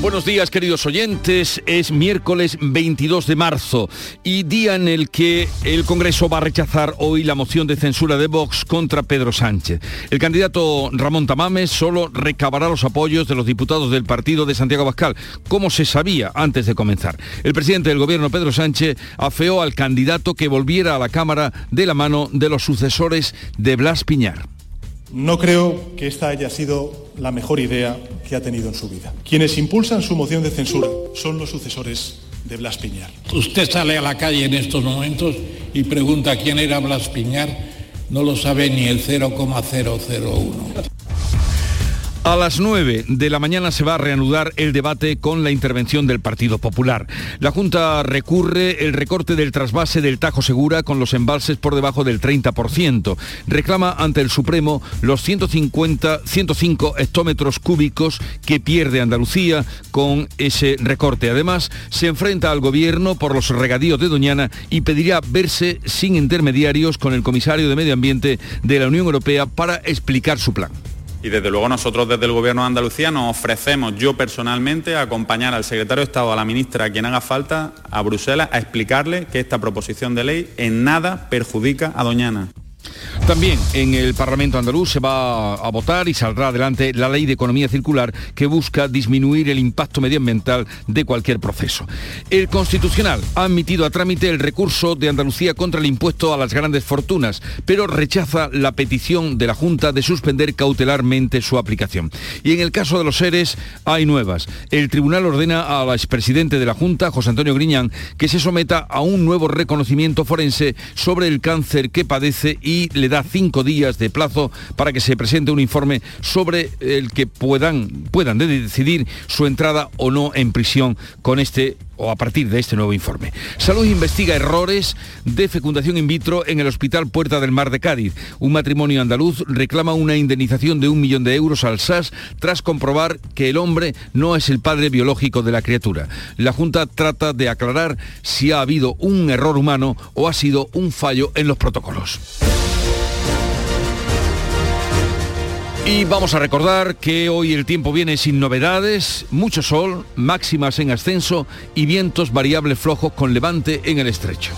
Buenos días queridos oyentes, es miércoles 22 de marzo y día en el que el Congreso va a rechazar hoy la moción de censura de Vox contra Pedro Sánchez. El candidato Ramón Tamames solo recabará los apoyos de los diputados del partido de Santiago Bascal, como se sabía antes de comenzar. El presidente del gobierno Pedro Sánchez afeó al candidato que volviera a la Cámara de la mano de los sucesores de Blas Piñar. No creo que esta haya sido la mejor idea que ha tenido en su vida. Quienes impulsan su moción de censura son los sucesores de Blas Piñar. Usted sale a la calle en estos momentos y pregunta quién era Blas Piñar, no lo sabe ni el 0,001. A las 9 de la mañana se va a reanudar el debate con la intervención del Partido Popular. La Junta recurre el recorte del trasvase del Tajo Segura con los embalses por debajo del 30%. Reclama ante el Supremo los 150, 105 hectómetros cúbicos que pierde Andalucía con ese recorte. Además, se enfrenta al Gobierno por los regadíos de Doñana y pedirá verse sin intermediarios con el comisario de Medio Ambiente de la Unión Europea para explicar su plan. Y desde luego nosotros desde el Gobierno de Andalucía nos ofrecemos, yo personalmente, a acompañar al secretario de Estado, a la ministra, a quien haga falta, a Bruselas, a explicarle que esta proposición de ley en nada perjudica a Doñana. También en el Parlamento andaluz se va a votar y saldrá adelante la ley de economía circular que busca disminuir el impacto medioambiental de cualquier proceso. El Constitucional ha admitido a trámite el recurso de Andalucía contra el impuesto a las grandes fortunas, pero rechaza la petición de la Junta de suspender cautelarmente su aplicación. Y en el caso de los seres hay nuevas. El Tribunal ordena al expresidente de la Junta, José Antonio Griñán, que se someta a un nuevo reconocimiento forense sobre el cáncer que padece y le da cinco días de plazo para que se presente un informe sobre el que puedan, puedan decidir su entrada o no en prisión con este o a partir de este nuevo informe. Salud investiga errores de fecundación in vitro en el Hospital Puerta del Mar de Cádiz. Un matrimonio andaluz reclama una indemnización de un millón de euros al SAS tras comprobar que el hombre no es el padre biológico de la criatura. La Junta trata de aclarar si ha habido un error humano o ha sido un fallo en los protocolos. Y vamos a recordar que hoy el tiempo viene sin novedades, mucho sol, máximas en ascenso y vientos variables flojos con levante en el estrecho.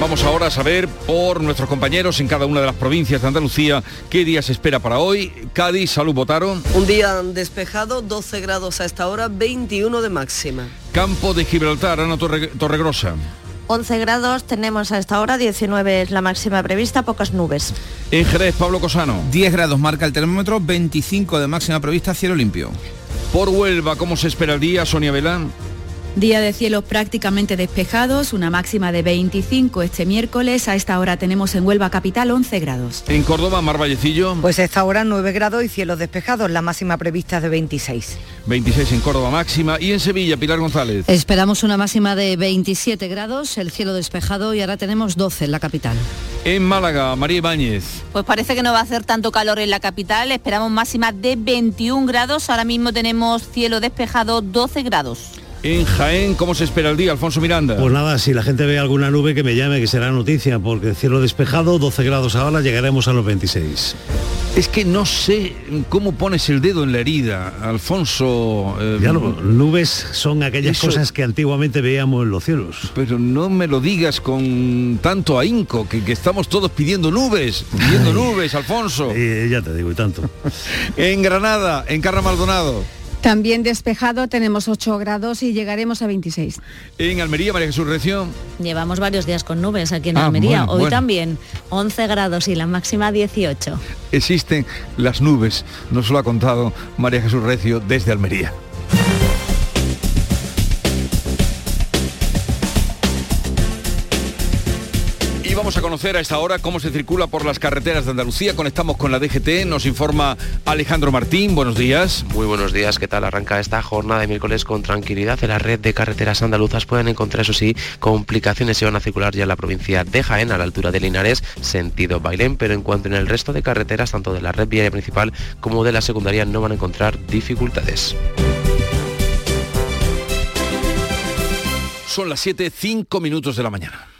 Vamos ahora a saber por nuestros compañeros en cada una de las provincias de Andalucía qué día se espera para hoy. Cádiz, salud, votaron. Un día despejado, 12 grados a esta hora, 21 de máxima. Campo de Gibraltar, Ana Torre, Torregrosa. 11 grados, tenemos a esta hora 19 es la máxima prevista, pocas nubes. En Jerez, Pablo Cosano. 10 grados marca el termómetro, 25 de máxima prevista, cielo limpio. Por Huelva, ¿cómo se espera el día, Sonia Belán? Día de cielos prácticamente despejados, una máxima de 25 este miércoles. A esta hora tenemos en Huelva capital 11 grados. En Córdoba, Mar Vallecillo. Pues a esta hora 9 grados y cielos despejados, la máxima prevista es de 26. 26 en Córdoba máxima y en Sevilla, Pilar González. Esperamos una máxima de 27 grados, el cielo despejado y ahora tenemos 12 en la capital. En Málaga, María Ibáñez. Pues parece que no va a hacer tanto calor en la capital, esperamos máxima de 21 grados, ahora mismo tenemos cielo despejado 12 grados. En Jaén, ¿cómo se espera el día, Alfonso Miranda? Pues nada, si la gente ve alguna nube que me llame, que será noticia, porque cielo despejado, 12 grados ahora, llegaremos a los 26. Es que no sé cómo pones el dedo en la herida, Alfonso. Eh, ya nubes son aquellas eso, cosas que antiguamente veíamos en los cielos. Pero no me lo digas con tanto ahínco, que, que estamos todos pidiendo nubes, pidiendo nubes, Alfonso. Eh, ya te digo, y tanto. en Granada, en Carra Maldonado. También despejado, tenemos 8 grados y llegaremos a 26. En Almería, María Jesús Recio. Llevamos varios días con nubes aquí en ah, Almería. Bueno, Hoy bueno. también 11 grados y la máxima 18. Existen las nubes, nos lo ha contado María Jesús Recio desde Almería. Vamos a conocer a esta hora cómo se circula por las carreteras de Andalucía. Conectamos con la DGT, nos informa Alejandro Martín. Buenos días. Muy buenos días, ¿qué tal? Arranca esta jornada de miércoles con tranquilidad. En la red de carreteras andaluzas pueden encontrar, eso sí, complicaciones se van a circular ya en la provincia de Jaén, a la altura de Linares, sentido Bailén, pero en cuanto en el resto de carreteras, tanto de la red viaria principal como de la secundaria, no van a encontrar dificultades. Son las 7, 5 minutos de la mañana.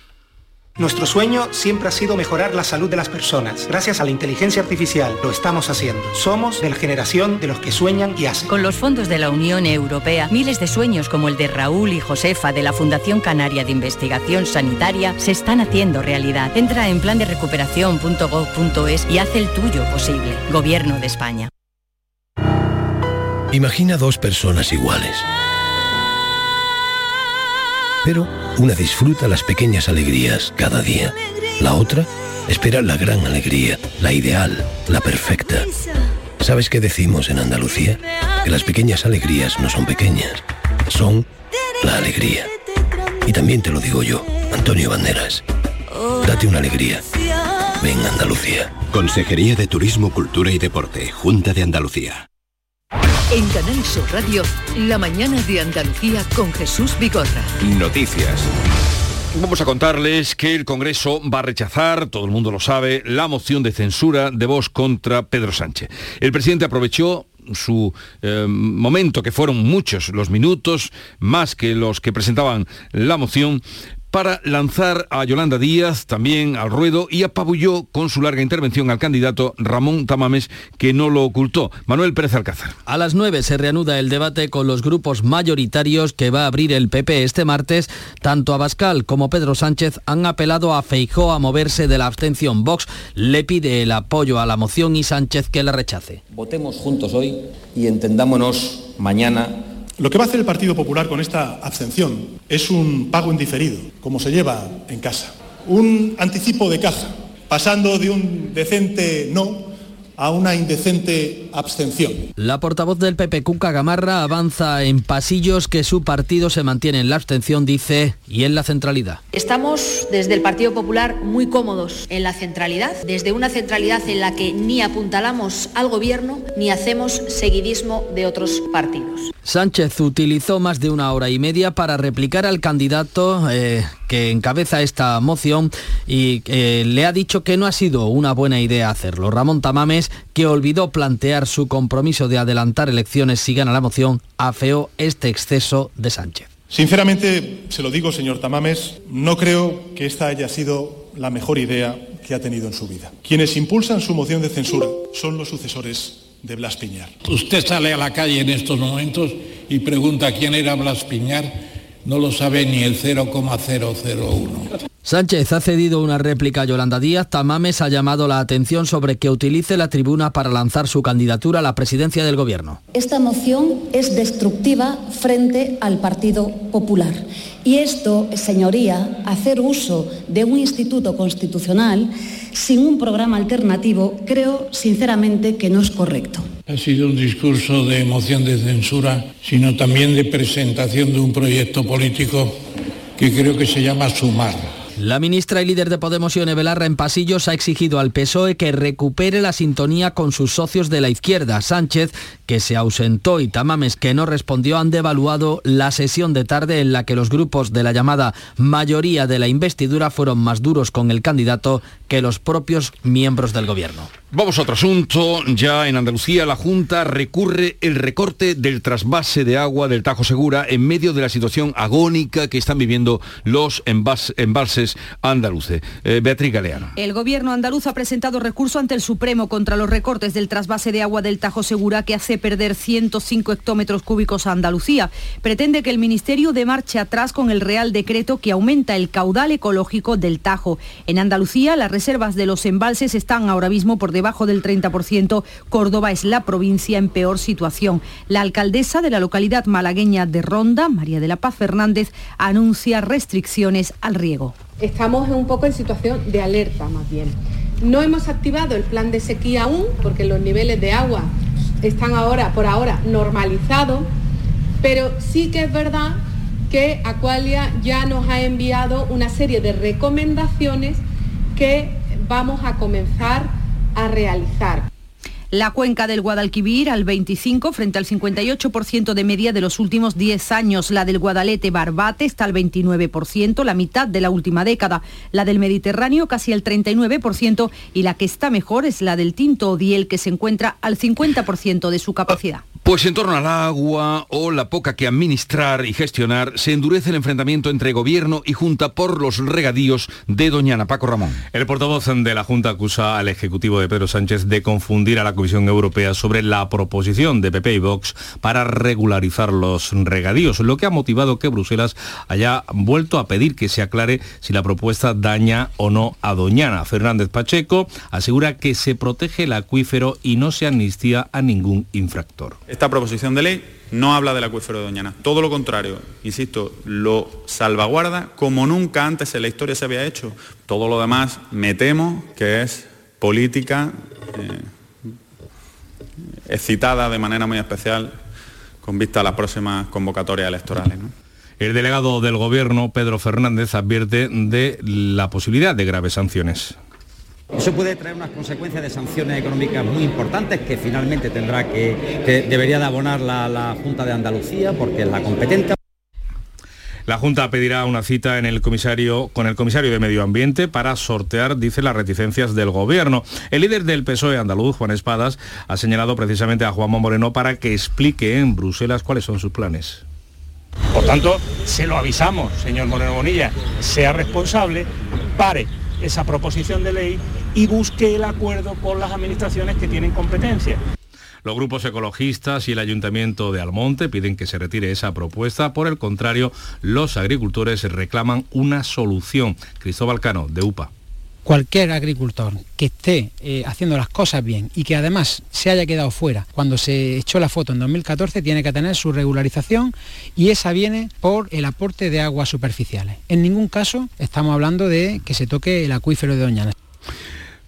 Nuestro sueño siempre ha sido mejorar la salud de las personas. Gracias a la inteligencia artificial lo estamos haciendo. Somos de la generación de los que sueñan y hacen. Con los fondos de la Unión Europea, miles de sueños como el de Raúl y Josefa de la Fundación Canaria de Investigación Sanitaria se están haciendo realidad. Entra en plan de recuperación.gov.es y haz el tuyo posible. Gobierno de España. Imagina dos personas iguales. Pero una disfruta las pequeñas alegrías cada día. La otra espera la gran alegría, la ideal, la perfecta. ¿Sabes qué decimos en Andalucía? Que las pequeñas alegrías no son pequeñas, son la alegría. Y también te lo digo yo, Antonio Banderas. Date una alegría. Ven Andalucía. Consejería de Turismo, Cultura y Deporte, Junta de Andalucía. En Canal Sur Radio, la mañana de Andalucía con Jesús Bigorra. Noticias. Vamos a contarles que el Congreso va a rechazar, todo el mundo lo sabe, la moción de censura de Vox contra Pedro Sánchez. El presidente aprovechó su eh, momento, que fueron muchos los minutos, más que los que presentaban la moción, para lanzar a Yolanda Díaz también al ruedo y apabulló con su larga intervención al candidato Ramón Tamames, que no lo ocultó. Manuel Pérez Alcázar. A las 9 se reanuda el debate con los grupos mayoritarios que va a abrir el PP este martes. Tanto Abascal como Pedro Sánchez han apelado a Feijó a moverse de la abstención. Vox le pide el apoyo a la moción y Sánchez que la rechace. Votemos juntos hoy y entendámonos mañana lo que va a hacer el Partido Popular con esta abstención es un pago indiferido, como se lleva en casa. Un anticipo de caja, pasando de un decente no a una indecente abstención. La portavoz del PP, Cuca Gamarra, avanza en pasillos que su partido se mantiene en la abstención, dice, y en la centralidad. Estamos desde el Partido Popular muy cómodos en la centralidad, desde una centralidad en la que ni apuntalamos al gobierno ni hacemos seguidismo de otros partidos. Sánchez utilizó más de una hora y media para replicar al candidato eh, que encabeza esta moción y eh, le ha dicho que no ha sido una buena idea hacerlo. Ramón Tamames, que olvidó plantear su compromiso de adelantar elecciones si gana la moción, afeó este exceso de Sánchez. Sinceramente, se lo digo, señor Tamames, no creo que esta haya sido la mejor idea que ha tenido en su vida. Quienes impulsan su moción de censura son los sucesores de Blas Piñar. Usted sale a la calle en estos momentos y pregunta quién era Blas Piñar, no lo sabe ni el 0,001. Sánchez ha cedido una réplica a Yolanda Díaz. Tamames ha llamado la atención sobre que utilice la tribuna para lanzar su candidatura a la presidencia del gobierno. Esta moción es destructiva frente al Partido Popular. Y esto, señoría, hacer uso de un instituto constitucional sin un programa alternativo, creo sinceramente que no es correcto. Ha sido un discurso de moción de censura, sino también de presentación de un proyecto político que creo que se llama Sumar. La ministra y líder de Podemos, Ione Belarra, en pasillos ha exigido al PSOE que recupere la sintonía con sus socios de la izquierda. Sánchez, que se ausentó, y Tamames, que no respondió, han devaluado la sesión de tarde en la que los grupos de la llamada mayoría de la investidura fueron más duros con el candidato que los propios miembros del gobierno. Vamos a otro asunto. Ya en Andalucía la Junta recurre el recorte del trasvase de agua del Tajo Segura en medio de la situación agónica que están viviendo los embalses andaluces. Eh, Beatriz Galeano. El gobierno andaluz ha presentado recurso ante el Supremo contra los recortes del trasvase de agua del Tajo Segura que hace perder 105 hectómetros cúbicos a Andalucía. Pretende que el Ministerio dé marcha atrás con el Real Decreto que aumenta el caudal ecológico del Tajo. En Andalucía las reservas de los embalses están ahora mismo por debajo del 30%, Córdoba es la provincia en peor situación. La alcaldesa de la localidad malagueña de Ronda, María de la Paz Fernández, anuncia restricciones al riego. Estamos un poco en situación de alerta más bien. No hemos activado el plan de sequía aún porque los niveles de agua están ahora, por ahora, normalizados, pero sí que es verdad que Aqualia ya nos ha enviado una serie de recomendaciones que vamos a comenzar a realizar. La cuenca del Guadalquivir al 25 frente al 58% de media de los últimos 10 años. La del Guadalete Barbate está al 29%, la mitad de la última década. La del Mediterráneo casi al 39% y la que está mejor es la del Tinto Odiel que se encuentra al 50% de su capacidad. Pues en torno al agua o la poca que administrar y gestionar, se endurece el enfrentamiento entre gobierno y Junta por los regadíos de Doñana Paco Ramón. El portavoz de la Junta acusa al Ejecutivo de Pedro Sánchez de confundir a la Comisión Europea sobre la proposición de PP y Vox para regularizar los regadíos, lo que ha motivado que Bruselas haya vuelto a pedir que se aclare si la propuesta daña o no a Doñana. Fernández Pacheco asegura que se protege el acuífero y no se amnistía a ningún infractor. Esta proposición de ley no habla del acuífero de Doñana, todo lo contrario, insisto, lo salvaguarda como nunca antes en la historia se había hecho. Todo lo demás me temo que es política eh, excitada de manera muy especial con vista a las próximas convocatorias electorales. El delegado del Gobierno, Pedro Fernández, advierte de la posibilidad de graves sanciones. Eso puede traer unas consecuencias de sanciones económicas muy importantes que finalmente tendrá que, debería de abonar la, la Junta de Andalucía porque es la competente. La Junta pedirá una cita en el comisario, con el comisario de Medio Ambiente para sortear, dice, las reticencias del Gobierno. El líder del PSOE andaluz, Juan Espadas, ha señalado precisamente a Juanma Moreno para que explique en Bruselas cuáles son sus planes. Por tanto, se lo avisamos, señor Moreno Bonilla, sea responsable, pare esa proposición de ley y busque el acuerdo con las administraciones que tienen competencia. Los grupos ecologistas y el Ayuntamiento de Almonte piden que se retire esa propuesta. Por el contrario, los agricultores reclaman una solución. Cristóbal Cano, de UPA cualquier agricultor que esté eh, haciendo las cosas bien y que además se haya quedado fuera cuando se echó la foto en 2014 tiene que tener su regularización y esa viene por el aporte de aguas superficiales. En ningún caso estamos hablando de que se toque el acuífero de Doñana.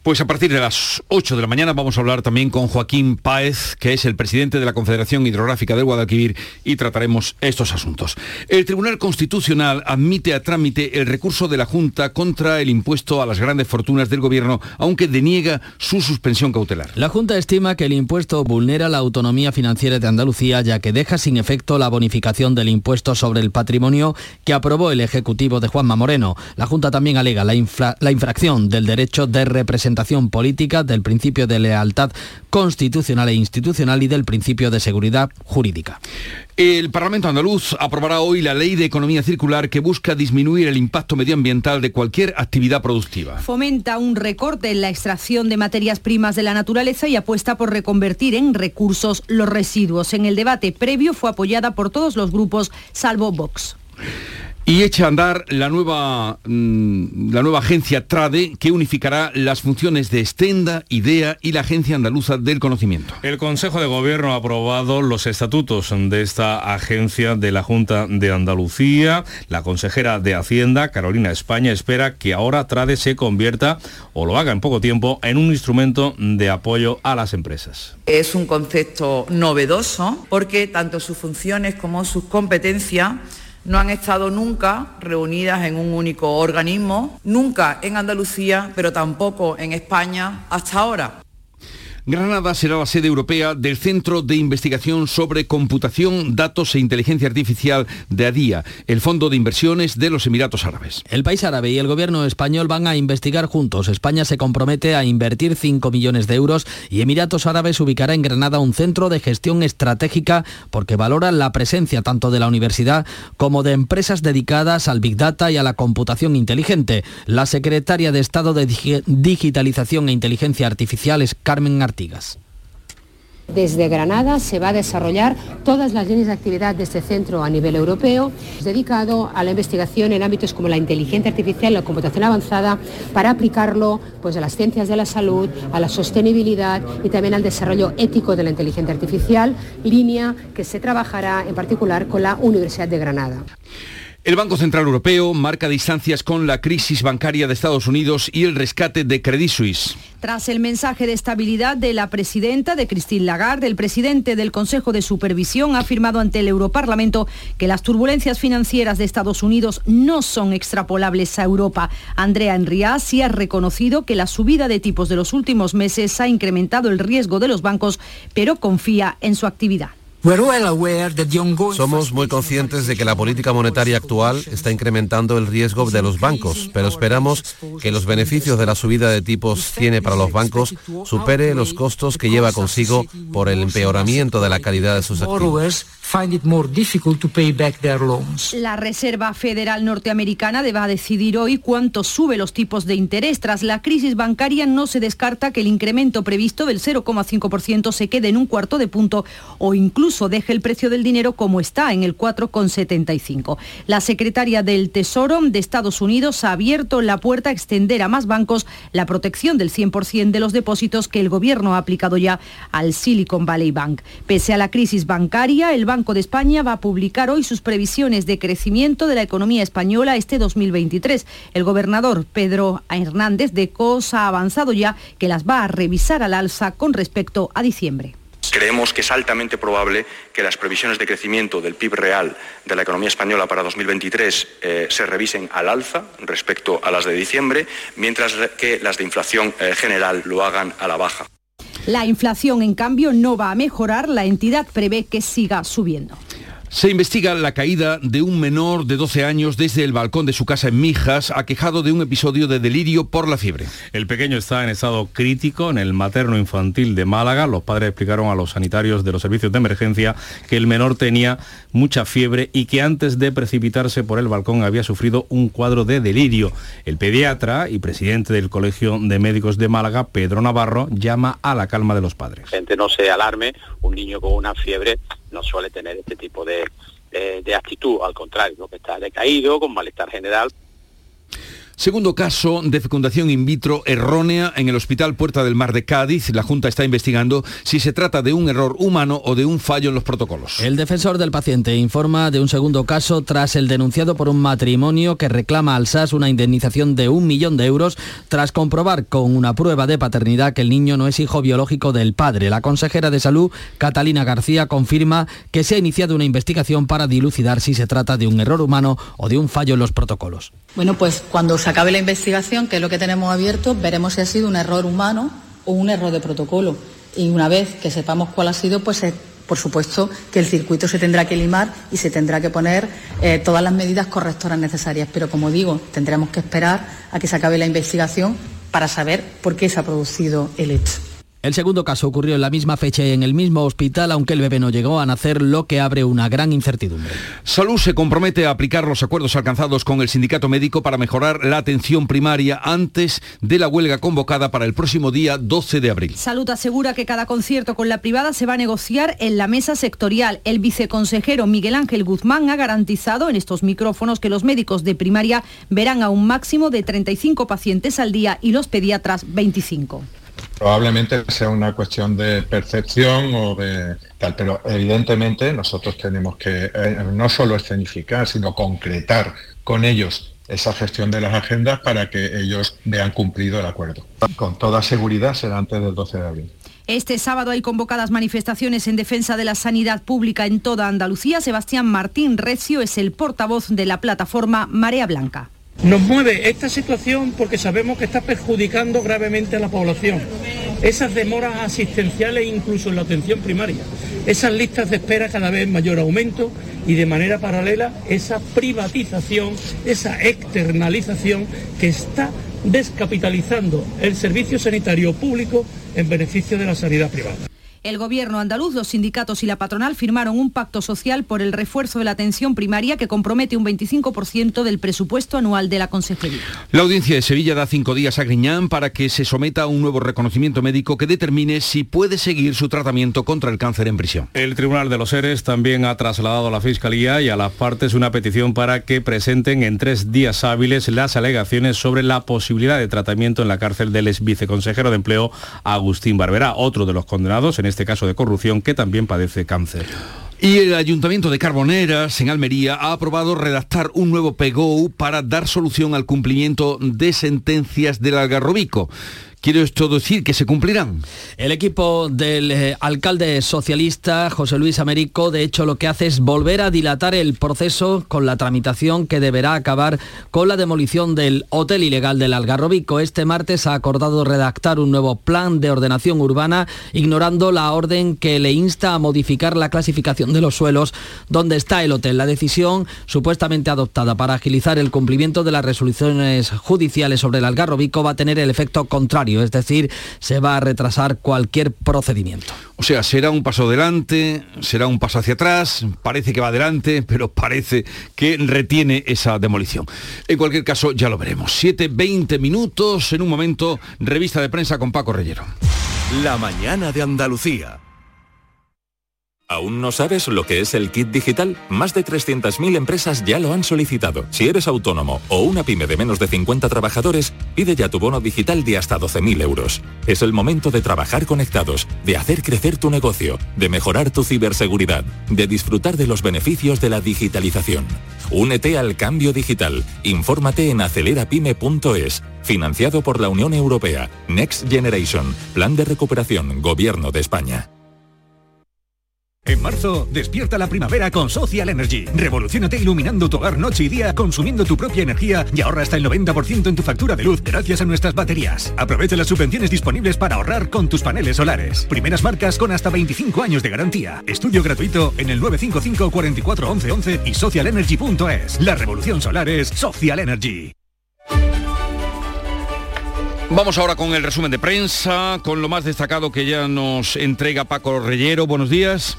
Pues a partir de las 8 de la mañana vamos a hablar también con Joaquín Páez, que es el presidente de la Confederación Hidrográfica del Guadalquivir, y trataremos estos asuntos. El Tribunal Constitucional admite a trámite el recurso de la Junta contra el impuesto a las grandes fortunas del Gobierno, aunque deniega su suspensión cautelar. La Junta estima que el impuesto vulnera la autonomía financiera de Andalucía, ya que deja sin efecto la bonificación del impuesto sobre el patrimonio que aprobó el Ejecutivo de Juanma Moreno. La Junta también alega la, la infracción del derecho de representación política, del principio de lealtad constitucional e institucional y del principio de seguridad jurídica. El Parlamento andaluz aprobará hoy la ley de economía circular que busca disminuir el impacto medioambiental de cualquier actividad productiva. Fomenta un recorte en la extracción de materias primas de la naturaleza y apuesta por reconvertir en recursos los residuos. En el debate previo fue apoyada por todos los grupos salvo Vox. Y echa a andar la nueva, mm, la nueva agencia TRADE que unificará las funciones de Estenda, IDEA y la Agencia Andaluza del Conocimiento. El Consejo de Gobierno ha aprobado los estatutos de esta agencia de la Junta de Andalucía. La consejera de Hacienda, Carolina España, espera que ahora TRADE se convierta, o lo haga en poco tiempo, en un instrumento de apoyo a las empresas. Es un concepto novedoso porque tanto sus funciones como sus competencias no han estado nunca reunidas en un único organismo, nunca en Andalucía, pero tampoco en España hasta ahora. Granada será la sede europea del Centro de Investigación sobre Computación, Datos e Inteligencia Artificial de ADIA, el Fondo de Inversiones de los Emiratos Árabes. El país árabe y el gobierno español van a investigar juntos. España se compromete a invertir 5 millones de euros y Emiratos Árabes ubicará en Granada un centro de gestión estratégica porque valora la presencia tanto de la universidad como de empresas dedicadas al Big Data y a la computación inteligente. La secretaria de Estado de Digitalización e Inteligencia Artificial es Carmen desde Granada se va a desarrollar todas las líneas de actividad de este centro a nivel europeo, dedicado a la investigación en ámbitos como la inteligencia artificial, la computación avanzada, para aplicarlo pues, a las ciencias de la salud, a la sostenibilidad y también al desarrollo ético de la inteligencia artificial, línea que se trabajará en particular con la Universidad de Granada. El Banco Central Europeo marca distancias con la crisis bancaria de Estados Unidos y el rescate de Credit Suisse. Tras el mensaje de estabilidad de la presidenta, de Christine Lagarde, el presidente del Consejo de Supervisión ha afirmado ante el Europarlamento que las turbulencias financieras de Estados Unidos no son extrapolables a Europa. Andrea Enriá sí ha reconocido que la subida de tipos de los últimos meses ha incrementado el riesgo de los bancos, pero confía en su actividad. Somos muy conscientes de que la política monetaria actual está incrementando el riesgo de los bancos, pero esperamos que los beneficios de la subida de tipos tiene para los bancos supere los costos que lleva consigo por el empeoramiento de la calidad de sus activos. La Reserva Federal Norteamericana deba decidir hoy cuánto sube los tipos de interés. Tras la crisis bancaria no se descarta que el incremento previsto del 0,5% se quede en un cuarto de punto o incluso deje el precio del dinero como está en el 4,75. La secretaria del Tesoro de Estados Unidos ha abierto la puerta a extender a más bancos la protección del 100% de los depósitos que el gobierno ha aplicado ya al Silicon Valley Bank. Pese a la crisis bancaria, el Banco de España va a publicar hoy sus previsiones de crecimiento de la economía española este 2023. El gobernador Pedro Hernández de COS ha avanzado ya que las va a revisar al alza con respecto a diciembre. Creemos que es altamente probable que las previsiones de crecimiento del PIB real de la economía española para 2023 eh, se revisen al alza respecto a las de diciembre, mientras que las de inflación eh, general lo hagan a la baja. La inflación, en cambio, no va a mejorar. La entidad prevé que siga subiendo. Se investiga la caída de un menor de 12 años desde el balcón de su casa en Mijas, aquejado de un episodio de delirio por la fiebre. El pequeño está en estado crítico en el materno infantil de Málaga. Los padres explicaron a los sanitarios de los servicios de emergencia que el menor tenía mucha fiebre y que antes de precipitarse por el balcón había sufrido un cuadro de delirio. El pediatra y presidente del Colegio de Médicos de Málaga, Pedro Navarro, llama a la calma de los padres. Gente no se alarme, un niño con una fiebre no suele tener este tipo de, de, actitud, al contrario, ¿no? que está decaído, con malestar general, Segundo caso de fecundación in vitro errónea en el Hospital Puerta del Mar de Cádiz. La Junta está investigando si se trata de un error humano o de un fallo en los protocolos. El defensor del paciente informa de un segundo caso tras el denunciado por un matrimonio que reclama al SAS una indemnización de un millón de euros tras comprobar con una prueba de paternidad que el niño no es hijo biológico del padre. La consejera de salud, Catalina García, confirma que se ha iniciado una investigación para dilucidar si se trata de un error humano o de un fallo en los protocolos. Bueno, pues cuando se acabe la investigación, que es lo que tenemos abierto, veremos si ha sido un error humano o un error de protocolo. Y una vez que sepamos cuál ha sido, pues eh, por supuesto que el circuito se tendrá que limar y se tendrá que poner eh, todas las medidas correctoras necesarias. Pero como digo, tendremos que esperar a que se acabe la investigación para saber por qué se ha producido el hecho. El segundo caso ocurrió en la misma fecha y en el mismo hospital, aunque el bebé no llegó a nacer, lo que abre una gran incertidumbre. Salud se compromete a aplicar los acuerdos alcanzados con el sindicato médico para mejorar la atención primaria antes de la huelga convocada para el próximo día 12 de abril. Salud asegura que cada concierto con la privada se va a negociar en la mesa sectorial. El viceconsejero Miguel Ángel Guzmán ha garantizado en estos micrófonos que los médicos de primaria verán a un máximo de 35 pacientes al día y los pediatras 25 probablemente sea una cuestión de percepción o de tal, pero evidentemente nosotros tenemos que eh, no solo escenificar, sino concretar con ellos esa gestión de las agendas para que ellos vean cumplido el acuerdo. Con toda seguridad será antes del 12 de abril. Este sábado hay convocadas manifestaciones en defensa de la sanidad pública en toda Andalucía. Sebastián Martín Recio es el portavoz de la plataforma Marea Blanca. Nos mueve esta situación porque sabemos que está perjudicando gravemente a la población. Esas demoras asistenciales incluso en la atención primaria, esas listas de espera cada vez mayor aumento y de manera paralela esa privatización, esa externalización que está descapitalizando el servicio sanitario público en beneficio de la sanidad privada. El gobierno andaluz, los sindicatos y la patronal firmaron un pacto social por el refuerzo de la atención primaria que compromete un 25% del presupuesto anual de la consejería. La audiencia de Sevilla da cinco días a Griñán para que se someta a un nuevo reconocimiento médico que determine si puede seguir su tratamiento contra el cáncer en prisión. El Tribunal de los Seres también ha trasladado a la Fiscalía y a las partes una petición para que presenten en tres días hábiles las alegaciones sobre la posibilidad de tratamiento en la cárcel del ex viceconsejero de empleo Agustín Barberá, otro de los condenados en este caso de corrupción que también padece cáncer. Y el Ayuntamiento de Carboneras, en Almería, ha aprobado redactar un nuevo PGO para dar solución al cumplimiento de sentencias del Algarrobico. Quiero esto decir que se cumplirán. El equipo del eh, alcalde socialista José Luis Américo, de hecho, lo que hace es volver a dilatar el proceso con la tramitación que deberá acabar con la demolición del hotel ilegal del Algarrobico. Este martes ha acordado redactar un nuevo plan de ordenación urbana, ignorando la orden que le insta a modificar la clasificación de los suelos donde está el hotel. La decisión supuestamente adoptada para agilizar el cumplimiento de las resoluciones judiciales sobre el Algarrobico va a tener el efecto contrario es decir, se va a retrasar cualquier procedimiento. O sea, será un paso adelante, será un paso hacia atrás, parece que va adelante, pero parece que retiene esa demolición. En cualquier caso, ya lo veremos. 7, 20 minutos, en un momento, revista de prensa con Paco Reyero. La mañana de Andalucía. ¿Aún no sabes lo que es el kit digital? Más de 300.000 empresas ya lo han solicitado. Si eres autónomo o una pyme de menos de 50 trabajadores, pide ya tu bono digital de hasta 12.000 euros. Es el momento de trabajar conectados, de hacer crecer tu negocio, de mejorar tu ciberseguridad, de disfrutar de los beneficios de la digitalización. Únete al cambio digital. Infórmate en acelerapyme.es. Financiado por la Unión Europea. Next Generation. Plan de recuperación. Gobierno de España. En marzo, despierta la primavera con Social Energy. Revolucionate iluminando tu hogar noche y día, consumiendo tu propia energía y ahorra hasta el 90% en tu factura de luz gracias a nuestras baterías. Aprovecha las subvenciones disponibles para ahorrar con tus paneles solares. Primeras marcas con hasta 25 años de garantía. Estudio gratuito en el 955 44 11 11 y socialenergy.es. La revolución solar es Social Energy. Vamos ahora con el resumen de prensa, con lo más destacado que ya nos entrega Paco Reyero. Buenos días.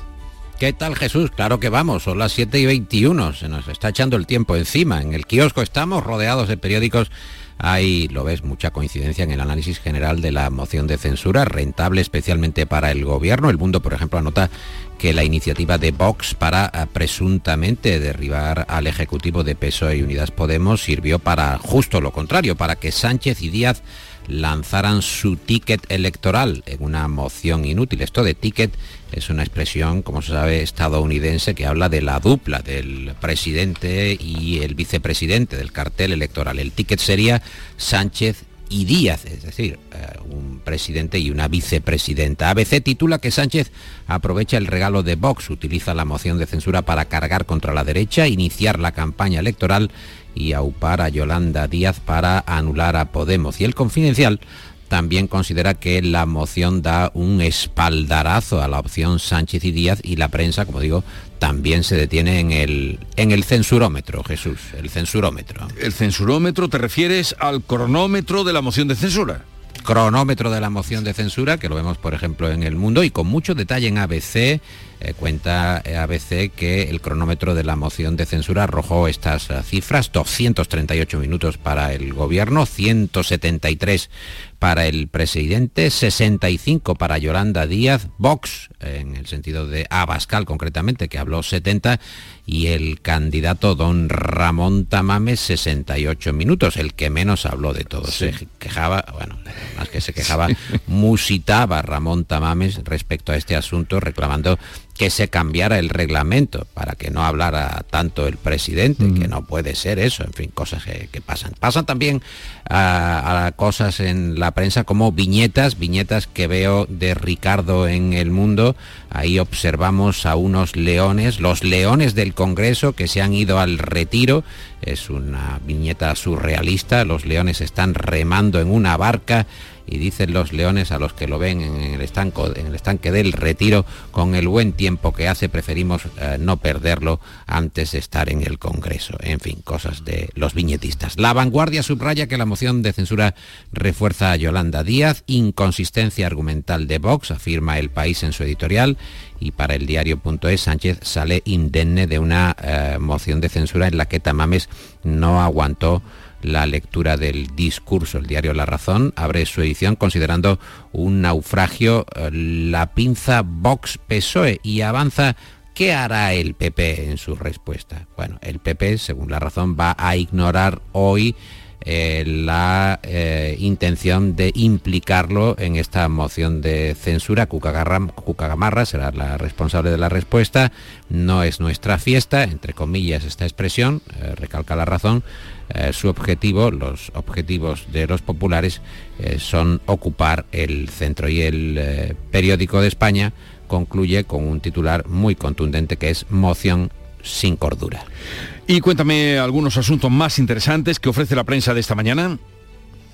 ¿Qué tal Jesús? Claro que vamos, son las 7 y 21, se nos está echando el tiempo encima. En el kiosco estamos rodeados de periódicos. Hay, lo ves, mucha coincidencia en el análisis general de la moción de censura, rentable especialmente para el gobierno. El mundo, por ejemplo, anota que la iniciativa de Vox para eh, presuntamente derribar al Ejecutivo de PSOE y Unidas Podemos sirvió para justo lo contrario, para que Sánchez y Díaz lanzaran su ticket electoral en una moción inútil. Esto de ticket es una expresión, como se sabe, estadounidense que habla de la dupla del presidente y el vicepresidente del cartel electoral. El ticket sería Sánchez y Díaz, es decir, eh, un presidente y una vicepresidenta. ABC titula que Sánchez aprovecha el regalo de Vox, utiliza la moción de censura para cargar contra la derecha, iniciar la campaña electoral y aupar a Yolanda Díaz para anular a Podemos. Y el confidencial también considera que la moción da un espaldarazo a la opción Sánchez y Díaz y la prensa, como digo, también se detiene en el, en el censurómetro, Jesús, el censurómetro. ¿El censurómetro te refieres al cronómetro de la moción de censura? Cronómetro de la moción de censura, que lo vemos por ejemplo en el mundo y con mucho detalle en ABC eh, cuenta ABC que el cronómetro de la moción de censura arrojó estas eh, cifras, 238 minutos para el gobierno, 173 para el presidente, 65 para Yolanda Díaz, Vox, en el sentido de Abascal concretamente, que habló 70, y el candidato don Ramón Tamames, 68 minutos, el que menos habló de todos. Se quejaba, bueno, más que se quejaba, musitaba Ramón Tamames respecto a este asunto, reclamando que se cambiara el reglamento para que no hablara tanto el presidente, que no puede ser eso, en fin, cosas que, pasan. Pasan también a, cosas en la prensa como viñetas, viñetas que veo de Ricardo en el mundo. Ahí observamos a unos leones, los leones del Congreso que se han ido al retiro. Es una viñeta surrealista, los leones están remando en una barca y dicen los leones a los que lo ven en el, estanco, estanque del retiro, con el buen tiempo que hace preferimos eh, no perderlo antes de estar en el Congreso. En fin, cosas de los viñetistas. La vanguardia subraya que la moción de censura refuerza a Yolanda Díaz, inconsistencia argumental de Vox, afirma el país en su editorial, y para el diario.es Sánchez sale indemne de una eh, moción de censura en la que Tamames no aguantó la lectura del discurso. El diario La Razón abre su edición considerando un naufragio eh, la pinza Vox PSOE y avanza ¿Qué hará el PP en su respuesta? Bueno, el PP, según la razón, va a ignorar hoy eh, la eh, intención de implicarlo en esta moción de censura. Cuca Gamarra será la responsable de la respuesta. No es nuestra fiesta, entre comillas esta expresión, eh, recalca la razón. su objetivo, los objetivos de los populares son ocupar el centro y el periódico de España concluye con un titular muy contundente que es moción sin cordura. Y cuéntame algunos asuntos más interesantes que ofrece la prensa de esta mañana.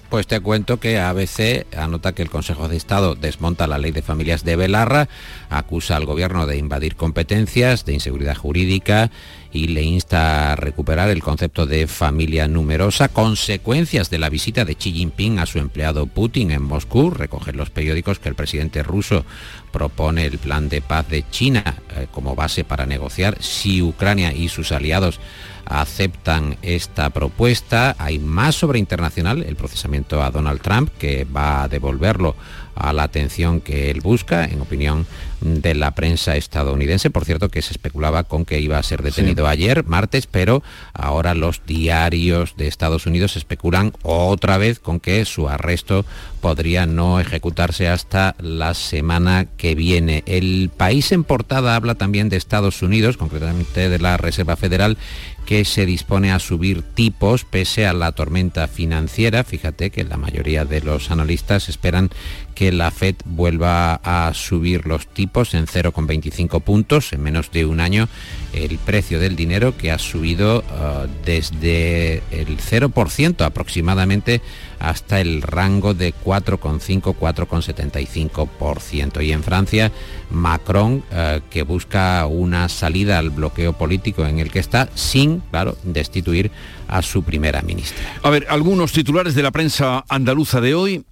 Pues te cuento que ABC anota que el Consejo de Estado desmonta la ley de familias de Belarra, acusa al gobierno de invadir competencias, de inseguridad jurídica y le insta a recuperar el concepto de familia numerosa, consecuencias de la visita de Xi Jinping a su empleado Putin en Moscú. Recogen los periódicos que el presidente ruso propone el plan de paz de China eh, como base para negociar si Ucrania y sus aliados aceptan esta propuesta. Hay más sobre internacional, el procesamiento a Donald Trump, que va a devolverlo a la atención que él busca, en opinión de la prensa estadounidense. Por cierto, que se especulaba con que iba a ser detenido ayer, martes, pero ahora los diarios de Estados Unidos especulan otra vez con que su arresto podría no ejecutarse hasta la semana que viene. El país en portada habla también de Estados Unidos, concretamente de la Reserva Federal, que se dispone a subir tipos pese a la tormenta financiera. Fíjate que la mayoría de los analistas esperan que la Fed vuelva a subir los tipos en 0,25 puntos en menos de un año. El precio del dinero que ha subido uh, desde el 0% aproximadamente hasta el rango de 4,5-4,75%. Y en Francia, Macron, uh, que busca una salida al bloqueo político en el que está, sin, claro, destituir a su primera ministra. A ver, algunos titulares de la prensa andaluza de hoy.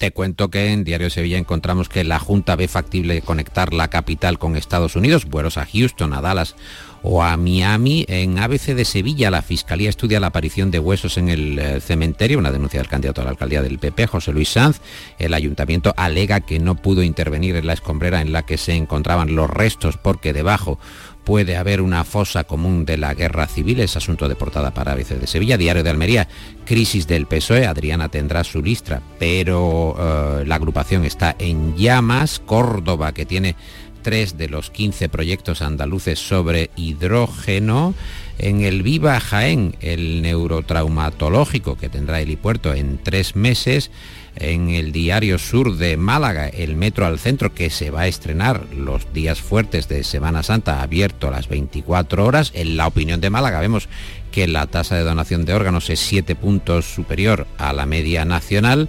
Te cuento que en Diario Sevilla encontramos que la Junta ve factible conectar la capital con Estados Unidos, vuelos a Houston, a Dallas o a Miami. En ABC de Sevilla, la Fiscalía estudia la aparición de huesos en el eh, cementerio, una denuncia del candidato a la alcaldía del PP, José Luis Sanz. El ayuntamiento alega que no pudo intervenir en la escombrera en la que se encontraban los restos porque debajo puede haber una fosa común de la guerra civil, es asunto de portada para ABC de Sevilla, Diario de Almería, crisis del PSOE, Adriana tendrá su listra, pero eh, la agrupación está en llamas, Córdoba que tiene tres de los 15 proyectos andaluces sobre hidrógeno, en el Viva Jaén, el neurotraumatológico que tendrá el helipuerto en tres meses, en el Diario Sur de Málaga, el Metro al Centro, que se va a estrenar los días fuertes de Semana Santa, abierto a las 24 horas. En la opinión de Málaga vemos que la tasa de donación de órganos es 7 puntos superior a la media nacional.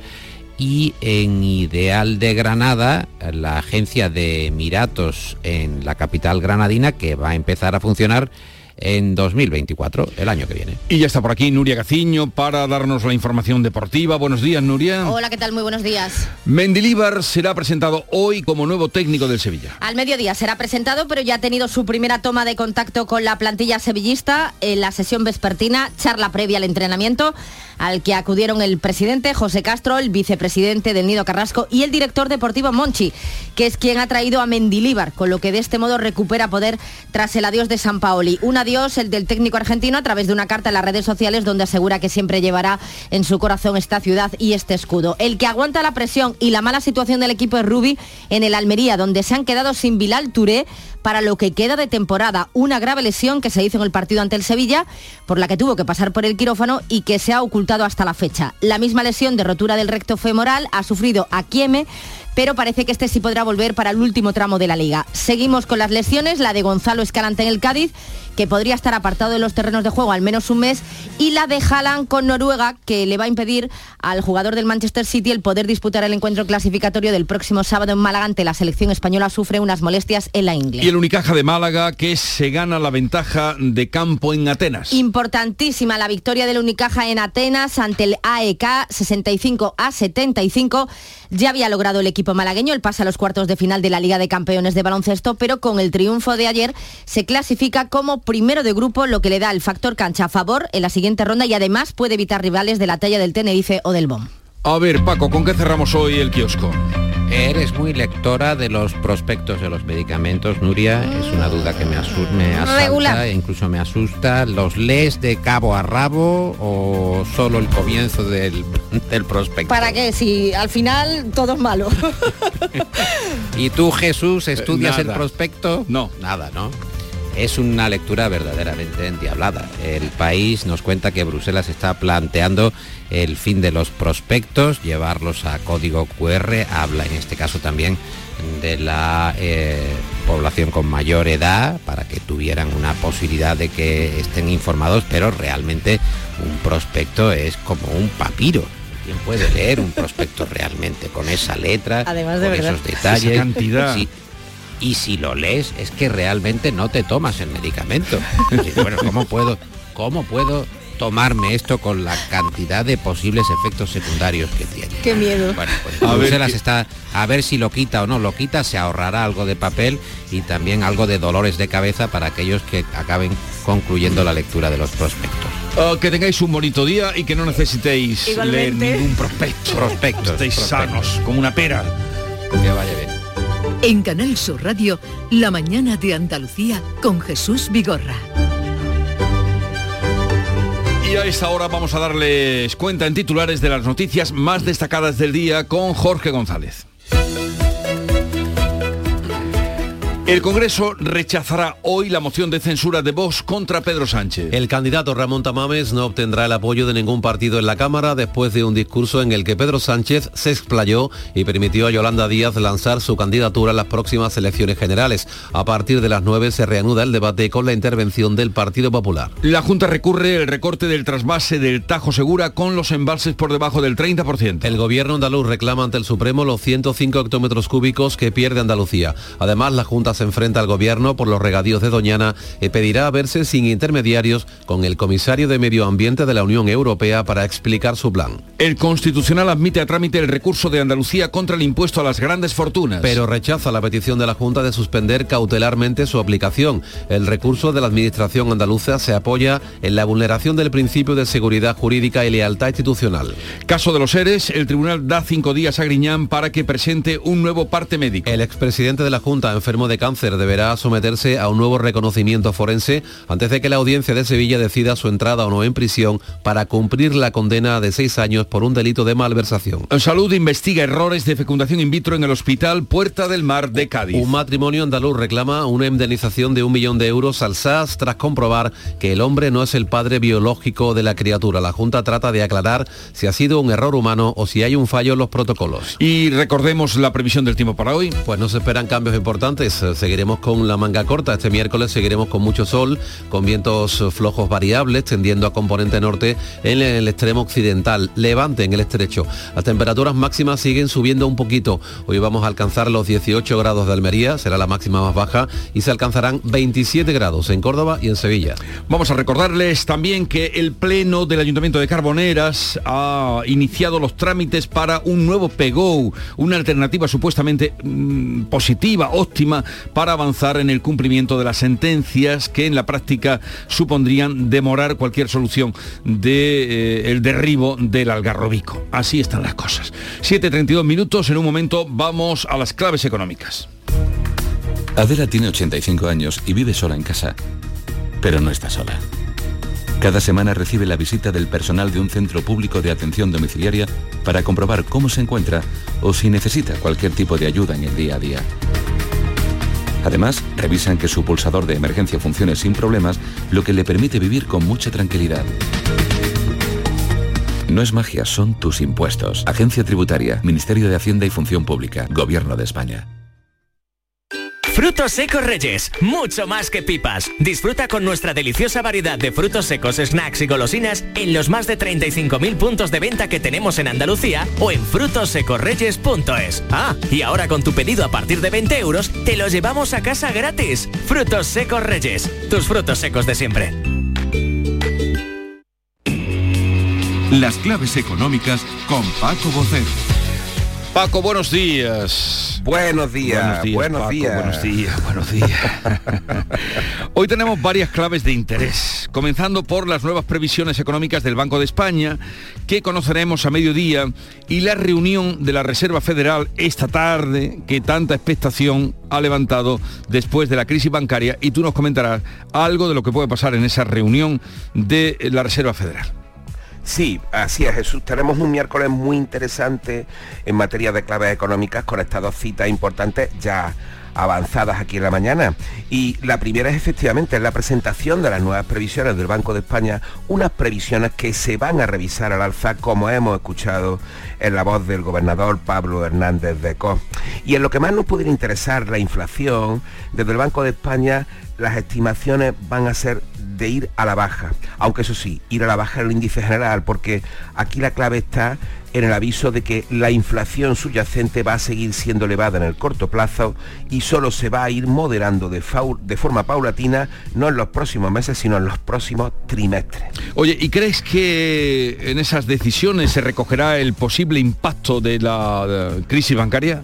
Y en Ideal de Granada, la agencia de Miratos en la capital granadina, que va a empezar a funcionar en 2024, el año que viene. Y ya está por aquí Nuria Gaciño para darnos la información deportiva. Buenos días, Nuria. Hola, ¿qué tal? Muy buenos días. Mendilíbar será presentado hoy como nuevo técnico del Sevilla. Al mediodía será presentado, pero ya ha tenido su primera toma de contacto con la plantilla sevillista en la sesión vespertina, charla previa al entrenamiento al que acudieron el presidente José Castro, el vicepresidente del Nido Carrasco y el director deportivo Monchi, que es quien ha traído a Mendilíbar, con lo que de este modo recupera poder tras el adiós de San Paoli. Un adiós, el del técnico argentino, a través de una carta en las redes sociales donde asegura que siempre llevará en su corazón esta ciudad y este escudo. El que aguanta la presión y la mala situación del equipo es Rubi en el Almería, donde se han quedado sin Bilal Touré para lo que queda de temporada. Una grave lesión que se hizo en el partido ante el Sevilla, por la que tuvo que pasar por el quirófano y que se ha ocultado hasta la fecha. La misma lesión de rotura del recto femoral ha sufrido a Kieme pero parece que este sí podrá volver para el último tramo de la liga. Seguimos con las lesiones, la de Gonzalo Escalante en el Cádiz, que podría estar apartado de los terrenos de juego al menos un mes, y la de Haaland con Noruega, que le va a impedir al jugador del Manchester City el poder disputar el encuentro clasificatorio del próximo sábado en Málaga ante la selección española sufre unas molestias en la ingle. Y el Unicaja de Málaga que se gana la ventaja de campo en Atenas. Importantísima la victoria del Unicaja en Atenas ante el AEK 65 a 75. Ya había logrado el equipo malagueño el pase a los cuartos de final de la Liga de Campeones de Baloncesto, pero con el triunfo de ayer se clasifica como primero de grupo, lo que le da el factor cancha a favor en la siguiente ronda y además puede evitar rivales de la talla del Tenerife o del BOM. A ver, Paco, ¿con qué cerramos hoy el kiosco? ¿Eres muy lectora de los prospectos de los medicamentos, Nuria? Es una duda que me, asu me asalta, e incluso me asusta. ¿Los lees de cabo a rabo o solo el comienzo del, del prospecto? ¿Para qué? Si al final todo es malo. ¿Y tú, Jesús, estudias Eh, el nada. prospecto? No. Nada, ¿no? Es una lectura verdaderamente endiablada. El país nos cuenta que Bruselas está planteando el fin de los prospectos, llevarlos a código QR, habla en este caso también de la eh, población con mayor edad para que tuvieran una posibilidad de que estén informados, pero realmente un prospecto es como un papiro. ¿Quién puede leer un prospecto realmente con esa letra, Además de con verdad. esos detalles? Esa cantidad. Sí, y si lo lees es que realmente no te tomas el medicamento. Bueno, ¿cómo puedo, cómo puedo tomarme esto con la cantidad de posibles efectos secundarios que tiene? Qué miedo. Bueno, pues A ver qué- está a ver si lo quita o no lo quita, se ahorrará algo de papel y también algo de dolores de cabeza para aquellos que acaben concluyendo la lectura de los prospectos. Ah, que tengáis un bonito día y que no necesitéis Igualmente. leer ningún prospecto. Prospectos, Estéis prospectos. sanos, como una pera. Que vaya bien. En Canal Sur Radio, La mañana de Andalucía con Jesús Vigorra. Y a esta hora vamos a darles cuenta en titulares de las noticias más destacadas del día con Jorge González. El Congreso rechazará hoy la moción de censura de Vox contra Pedro Sánchez. El candidato Ramón Tamames no obtendrá el apoyo de ningún partido en la Cámara después de un discurso en el que Pedro Sánchez se explayó y permitió a Yolanda Díaz lanzar su candidatura en las próximas elecciones generales. A partir de las 9 se reanuda el debate con la intervención del Partido Popular. La Junta recurre el recorte del trasvase del Tajo Segura con los embalses por debajo del 30%. El gobierno andaluz reclama ante el Supremo los 105 hectómetros cúbicos que pierde Andalucía. Además, la Junta se enfrenta al gobierno por los regadíos de Doñana y pedirá verse sin intermediarios con el comisario de Medio Ambiente de la Unión Europea para explicar su plan. El Constitucional admite a trámite el recurso de Andalucía contra el impuesto a las grandes fortunas. pero rechaza la petición de la Junta de suspender cautelarmente su aplicación. El recurso de la Administración andaluza se apoya en la vulneración del principio de seguridad jurídica y lealtad institucional. Caso de los seres, el tribunal da cinco días a Griñán para que presente un nuevo parte médico. El expresidente de la Junta, enfermo de cáncer, deberá someterse a un nuevo reconocimiento forense antes de que la audiencia de Sevilla decida su entrada o no en prisión para cumplir la condena de seis años por un delito de malversación. Salud investiga errores de fecundación in vitro en el hospital Puerta del Mar de Cádiz. Un matrimonio andaluz reclama una indemnización de un millón de euros al SAS tras comprobar que el hombre no es el padre biológico de la criatura. La Junta trata de aclarar si ha sido un error humano o si hay un fallo en los protocolos. Y recordemos la previsión del tiempo para hoy. Pues no se esperan cambios importantes. Seguiremos con la manga corta. Este miércoles seguiremos con mucho sol, con vientos flojos variables, tendiendo a componente norte en el extremo occidental, levante en el estrecho. Las temperaturas máximas siguen subiendo un poquito. Hoy vamos a alcanzar los 18 grados de Almería, será la máxima más baja, y se alcanzarán 27 grados en Córdoba y en Sevilla. Vamos a recordarles también que el Pleno del Ayuntamiento de Carboneras ha iniciado los trámites para un nuevo PEGO, una alternativa supuestamente mm, positiva, óptima, para avanzar en el cumplimiento de las sentencias que en la práctica supondrían demorar cualquier solución del de, eh, derribo del algarrobico. Así están las cosas. 7.32 minutos, en un momento vamos a las claves económicas. Adela tiene 85 años y vive sola en casa. Pero no está sola. Cada semana recibe la visita del personal de un centro público de atención domiciliaria para comprobar cómo se encuentra o si necesita cualquier tipo de ayuda en el día a día. Además, revisan que su pulsador de emergencia funcione sin problemas, lo que le permite vivir con mucha tranquilidad. No es magia, son tus impuestos. Agencia Tributaria, Ministerio de Hacienda y Función Pública, Gobierno de España. Frutos secos Reyes, mucho más que pipas. Disfruta con nuestra deliciosa variedad de frutos secos, snacks y golosinas en los más de 35.000 puntos de venta que tenemos en Andalucía o en frutosecorreyes.es. Ah, y ahora con tu pedido a partir de 20 euros, te los llevamos a casa gratis. Frutos secos Reyes, tus frutos secos de siempre. Las claves económicas con Paco Bocero. Paco, buenos días. Buenos días, buenos días. Buenos días, buenos días. Hoy tenemos varias claves de interés, comenzando por las nuevas previsiones económicas del Banco de España, que conoceremos a mediodía, y la reunión de la Reserva Federal esta tarde, que tanta expectación ha levantado después de la crisis bancaria, y tú nos comentarás algo de lo que puede pasar en esa reunión de la Reserva Federal. Sí, así es Jesús. Tenemos un miércoles muy interesante en materia de claves económicas con estas dos citas importantes ya avanzadas aquí en la mañana. Y la primera es efectivamente la presentación de las nuevas previsiones del Banco de España, unas previsiones que se van a revisar al alza, como hemos escuchado en la voz del gobernador Pablo Hernández de Cos. Y en lo que más nos pudiera interesar, la inflación, desde el Banco de España las estimaciones van a ser de ir a la baja, aunque eso sí, ir a la baja en el índice general, porque aquí la clave está en el aviso de que la inflación subyacente va a seguir siendo elevada en el corto plazo y solo se va a ir moderando de, de, forma paulatina, no en los próximos meses, sino en los próximos trimestres. Oye, ¿y crees que en esas decisiones se recogerá el posible impacto de la crisis bancaria?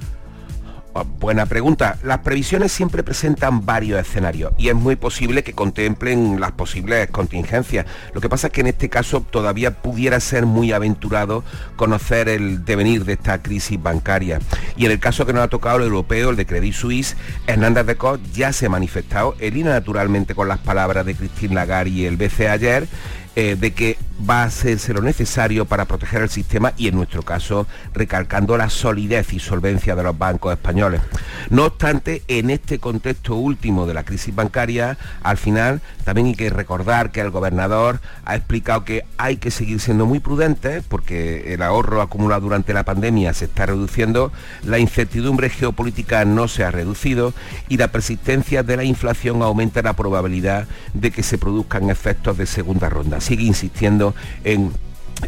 Buena pregunta. Las previsiones siempre presentan varios escenarios y es muy posible que contemplen las posibles contingencias. Lo que pasa es que en este caso todavía pudiera ser muy aventurado conocer el devenir de esta crisis bancaria. Y en el caso que nos ha tocado el europeo, el de Credit Suisse, Hernández de Cos ya se ha manifestado, línea naturalmente con las palabras de Christine Lagarde y el BCE ayer, eh, de que va a hacerse lo necesario para proteger el sistema y en nuestro caso recalcando la solidez y solvencia de los bancos españoles. No obstante, en este contexto último de la crisis bancaria, al final también hay que recordar que el gobernador ha explicado que hay que seguir siendo muy prudentes porque el ahorro acumulado durante la pandemia se está reduciendo, la incertidumbre geopolítica no se ha reducido y la persistencia de la inflación aumenta la probabilidad de que se produzcan efectos de segunda ronda sigue insistiendo en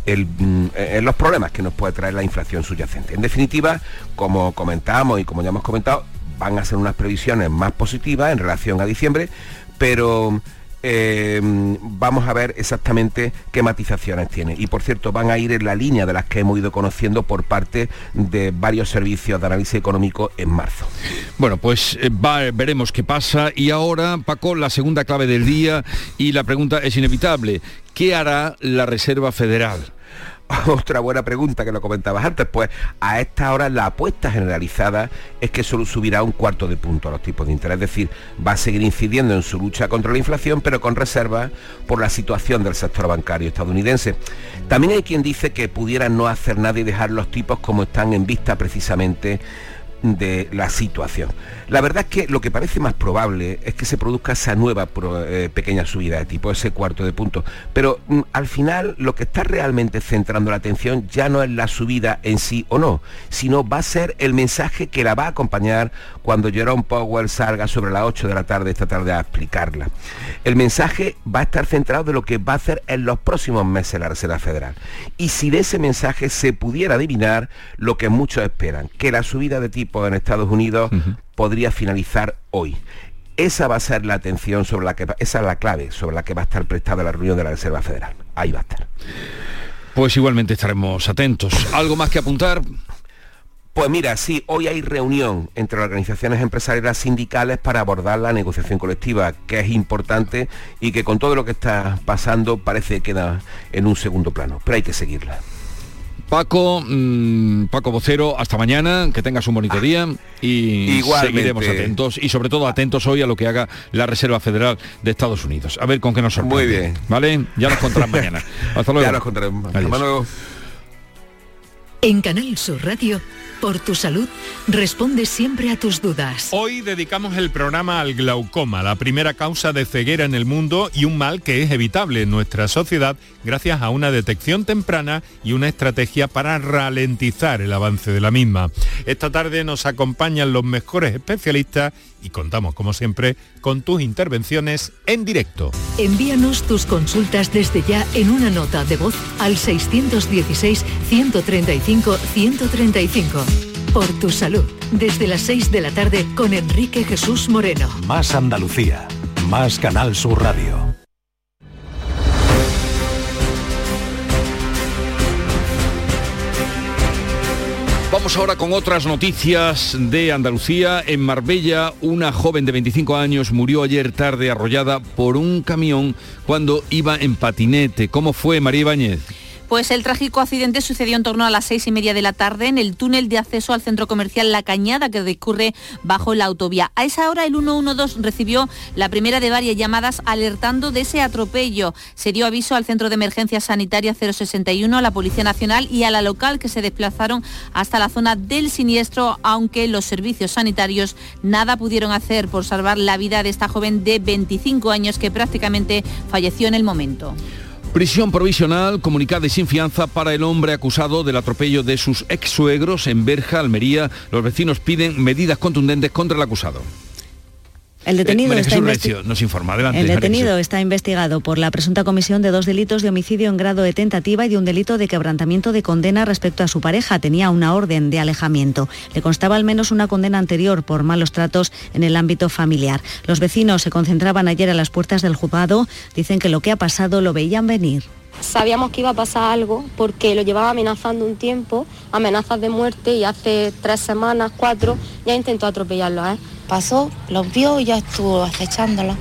en los problemas que nos puede traer la inflación subyacente. En definitiva, como comentamos y como ya hemos comentado, van a ser unas previsiones más positivas en relación a diciembre, pero eh, vamos a ver exactamente qué matizaciones tiene. Y por cierto, van a ir en la línea de las que hemos ido conociendo por parte de varios servicios de análisis económico en marzo. Bueno, pues eh, veremos qué pasa. Y ahora, Paco, la segunda clave del día y la pregunta es inevitable. ¿Qué hará la Reserva Federal? Otra buena pregunta que lo comentabas antes, pues a esta hora la apuesta generalizada es que solo subirá un cuarto de punto a los tipos de interés, es decir, va a seguir incidiendo en su lucha contra la inflación, pero con reserva por la situación del sector bancario estadounidense. También hay quien dice que pudiera no hacer nada y dejar los tipos como están en vista precisamente de la situación. La verdad es que lo que parece más probable es que se produzca esa nueva eh, pequeña subida de tipo, ese cuarto de punto. Pero mm, al final lo que está realmente centrando la atención ya no es la subida en sí o no, sino va a ser el mensaje que la va a acompañar cuando Jerome Powell salga sobre las 8 de la tarde esta tarde a explicarla. El mensaje va a estar centrado de lo que va a hacer en los próximos meses la Reserva Federal. Y si de ese mensaje se pudiera adivinar lo que muchos esperan, que la subida de tipo en Estados Unidos podría finalizar hoy. Esa va a ser la atención sobre la que esa es la clave sobre la que va a estar prestada la reunión de la Reserva Federal. Ahí va a estar. Pues igualmente estaremos atentos. ¿Algo más que apuntar? Pues mira, sí, hoy hay reunión entre organizaciones empresariales sindicales para abordar la negociación colectiva, que es importante y que con todo lo que está pasando parece que queda en un segundo plano, pero hay que seguirla. Paco, mm, Paco Vocero, hasta mañana, que tengas un bonito día y seguiremos atentos y sobre todo atentos hoy a lo que haga la Reserva Federal de Estados Unidos. A ver con qué nos sorprende. Muy bien. ¿Vale? Ya nos contarán mañana. Hasta luego. Ya nos contaremos. Hasta luego. En Canal Sur Radio por tu salud, responde siempre a tus dudas. Hoy dedicamos el programa al glaucoma, la primera causa de ceguera en el mundo y un mal que es evitable en nuestra sociedad gracias a una detección temprana y una estrategia para ralentizar el avance de la misma. Esta tarde nos acompañan los mejores especialistas y contamos, como siempre, con tus intervenciones en directo. Envíanos tus consultas desde ya en una nota de voz al 616-135-135. Por tu salud, desde las 6 de la tarde con Enrique Jesús Moreno. Más Andalucía, más Canal Sur Radio. Vamos ahora con otras noticias de Andalucía. En Marbella, una joven de 25 años murió ayer tarde arrollada por un camión cuando iba en patinete. ¿Cómo fue, María Ibáñez? Pues el trágico accidente sucedió en torno a las seis y media de la tarde en el túnel de acceso al centro comercial La Cañada que discurre bajo la autovía. A esa hora el 112 recibió la primera de varias llamadas alertando de ese atropello. Se dio aviso al Centro de Emergencia Sanitaria 061, a la Policía Nacional y a la local que se desplazaron hasta la zona del siniestro, aunque los servicios sanitarios nada pudieron hacer por salvar la vida de esta joven de 25 años que prácticamente falleció en el momento. Prisión provisional, comunicada y sin fianza para el hombre acusado del atropello de sus ex suegros en Berja, Almería. Los vecinos piden medidas contundentes contra el acusado. El detenido, Eh, está, Jesús investi- Recio nos informa. Adelante, el María detenido está investigado por la presunta comisión de dos delitos de homicidio en grado de tentativa y de un delito de quebrantamiento de condena respecto a su pareja. Tenía una orden de alejamiento. Le constaba al menos una condena anterior por malos tratos en el ámbito familiar. Los vecinos se concentraban ayer a las puertas del juzgado. Dicen que lo que ha pasado lo veían venir. Sabíamos que iba a pasar algo porque lo llevaba amenazando un tiempo, amenazas de muerte y hace tres semanas, cuatro, ya intentó atropellarlo a él. Pasó, los vio y ya estuvo acechándola.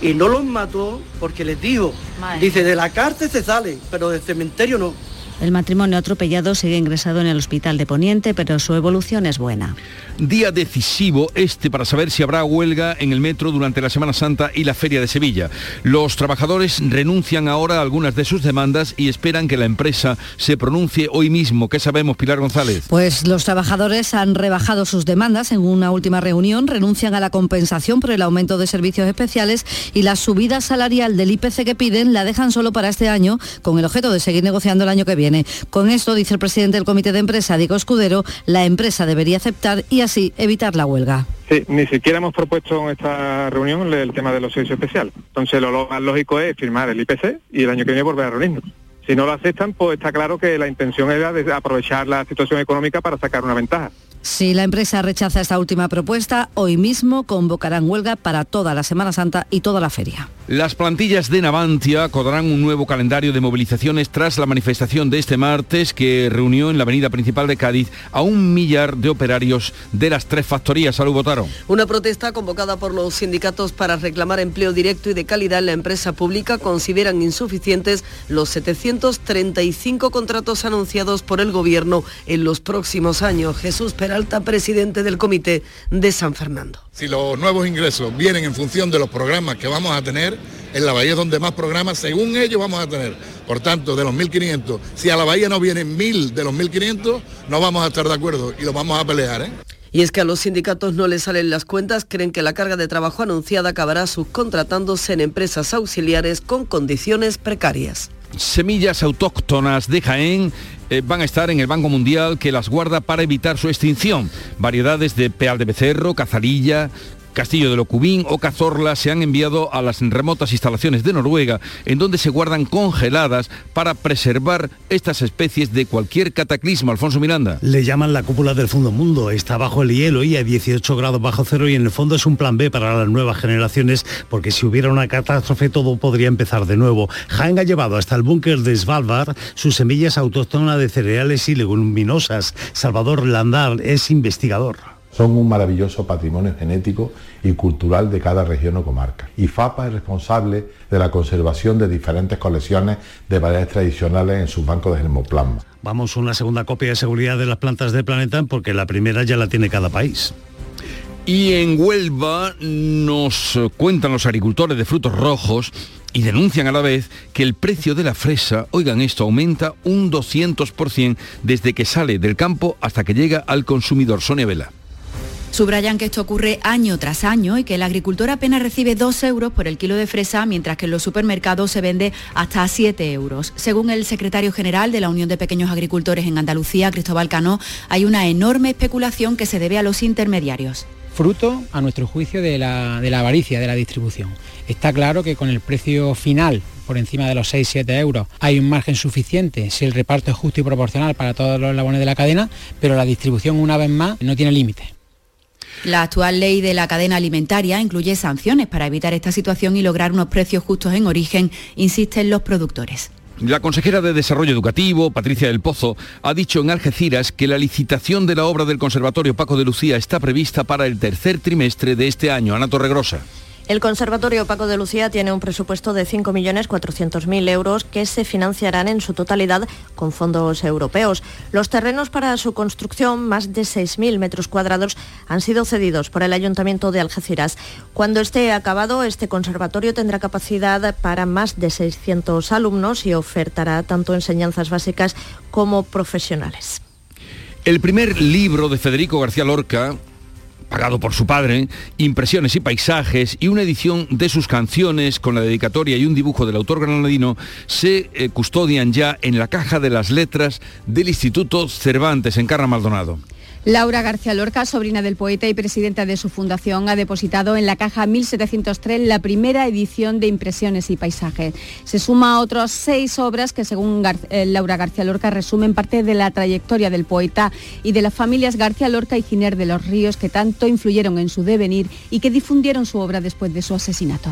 Y no los mató porque les dijo, dice, de la cárcel se sale, pero del cementerio no. El matrimonio atropellado sigue ingresado en el hospital de Poniente, pero su evolución es buena. Día decisivo este para saber si habrá huelga en el metro durante la Semana Santa y la Feria de Sevilla. Los trabajadores renuncian ahora a algunas de sus demandas y esperan que la empresa se pronuncie hoy mismo. ¿Qué sabemos, Pilar González? Pues los trabajadores han rebajado sus demandas en una última reunión, renuncian a la compensación por el aumento de servicios especiales y la subida salarial del IPC que piden la dejan solo para este año con el objeto de seguir negociando el año que viene. Con esto, dice el presidente del comité de empresa, Diego Escudero, la empresa debería aceptar y así evitar la huelga. Sí, ni siquiera hemos propuesto en esta reunión el tema de los servicios especiales. Entonces lo más lógico es firmar el IPC y el año que viene volver a reunirnos. Si no lo aceptan, pues está claro que la intención era de aprovechar la situación económica para sacar una ventaja. Si la empresa rechaza esta última propuesta, hoy mismo convocarán huelga para toda la Semana Santa y toda la feria. Las plantillas de Navantia acordarán un nuevo calendario de movilizaciones tras la manifestación de este martes que reunió en la avenida principal de Cádiz a un millar de operarios de las tres factorías. Salud, votaron. Una protesta convocada por los sindicatos para reclamar empleo directo y de calidad en la empresa pública consideran insuficientes los 735 contratos anunciados por el Gobierno en los próximos años. Jesús Peralta, presidente del Comité de San Fernando. Si los nuevos ingresos vienen en función de los programas que vamos a tener, en la Bahía es donde más programas, según ellos, vamos a tener. Por tanto, de los 1.500, si a la Bahía no vienen 1.000 de los 1.500, no vamos a estar de acuerdo y lo vamos a pelear. ¿eh? Y es que a los sindicatos no les salen las cuentas, creen que la carga de trabajo anunciada acabará subcontratándose en empresas auxiliares con condiciones precarias. Semillas autóctonas de Jaén eh, van a estar en el Banco Mundial que las guarda para evitar su extinción. Variedades de peal de becerro, cazarilla, Castillo de Locubín o Cazorla se han enviado a las remotas instalaciones de Noruega, en donde se guardan congeladas para preservar estas especies de cualquier cataclismo. Alfonso Miranda. Le llaman la cúpula del fondo mundo. Está bajo el hielo y a 18 grados bajo cero y en el fondo es un plan B para las nuevas generaciones porque si hubiera una catástrofe todo podría empezar de nuevo. Jaén ha llevado hasta el búnker de Svalbard sus semillas autóctonas de cereales y leguminosas. Salvador Landar es investigador. Son un maravilloso patrimonio genético y cultural de cada región o comarca. Y FAPA es responsable de la conservación de diferentes colecciones de variedades tradicionales en sus bancos de germoplasma. Vamos, una segunda copia de seguridad de las plantas del planeta porque la primera ya la tiene cada país. Y en Huelva nos cuentan los agricultores de frutos rojos y denuncian a la vez que el precio de la fresa, oigan esto, aumenta un 200% desde que sale del campo hasta que llega al consumidor. Sonia Vela. Subrayan que esto ocurre año tras año y que el agricultor apenas recibe 2 euros por el kilo de fresa, mientras que en los supermercados se vende hasta 7 euros. Según el secretario general de la Unión de Pequeños Agricultores en Andalucía, Cristóbal Cano, hay una enorme especulación que se debe a los intermediarios fruto, a nuestro juicio, de la, de la, avaricia de la distribución. Está claro que con el precio final por encima de los 6-7 euros hay un margen suficiente si el reparto es justo y proporcional para todos los eslabones de la cadena, pero la distribución una vez más no tiene límite. La actual ley de la cadena alimentaria incluye sanciones para evitar esta situación y lograr unos precios justos en origen, insisten los productores. La consejera de Desarrollo Educativo, Patricia del Pozo, ha dicho en Algeciras que la licitación de la obra del Conservatorio Paco de Lucía está prevista para el tercer trimestre de este año. Ana Torregrosa. El Conservatorio Paco de Lucía tiene un presupuesto de 5.400.000 euros que se financiarán en su totalidad con fondos europeos. Los terrenos para su construcción, más de 6.000 metros cuadrados, han sido cedidos por el Ayuntamiento de Algeciras. Cuando esté acabado, este conservatorio tendrá capacidad para más de 600 alumnos y ofertará tanto enseñanzas básicas como profesionales. El primer libro de Federico García Lorca pagado por su padre, impresiones y paisajes y una edición de sus canciones con la dedicatoria y un dibujo del autor granadino se eh, custodian ya en la caja de las letras del Instituto Cervantes en Carra Maldonado. Laura García Lorca, sobrina del poeta y presidenta de su fundación, ha depositado en la caja 1703 la primera edición de Impresiones y Paisajes. Se suma a otras seis obras que, según eh, Laura García Lorca, resumen parte de la trayectoria del poeta y de las familias García Lorca y Giner de los Ríos que tanto influyeron en su devenir y que difundieron su obra después de su asesinato.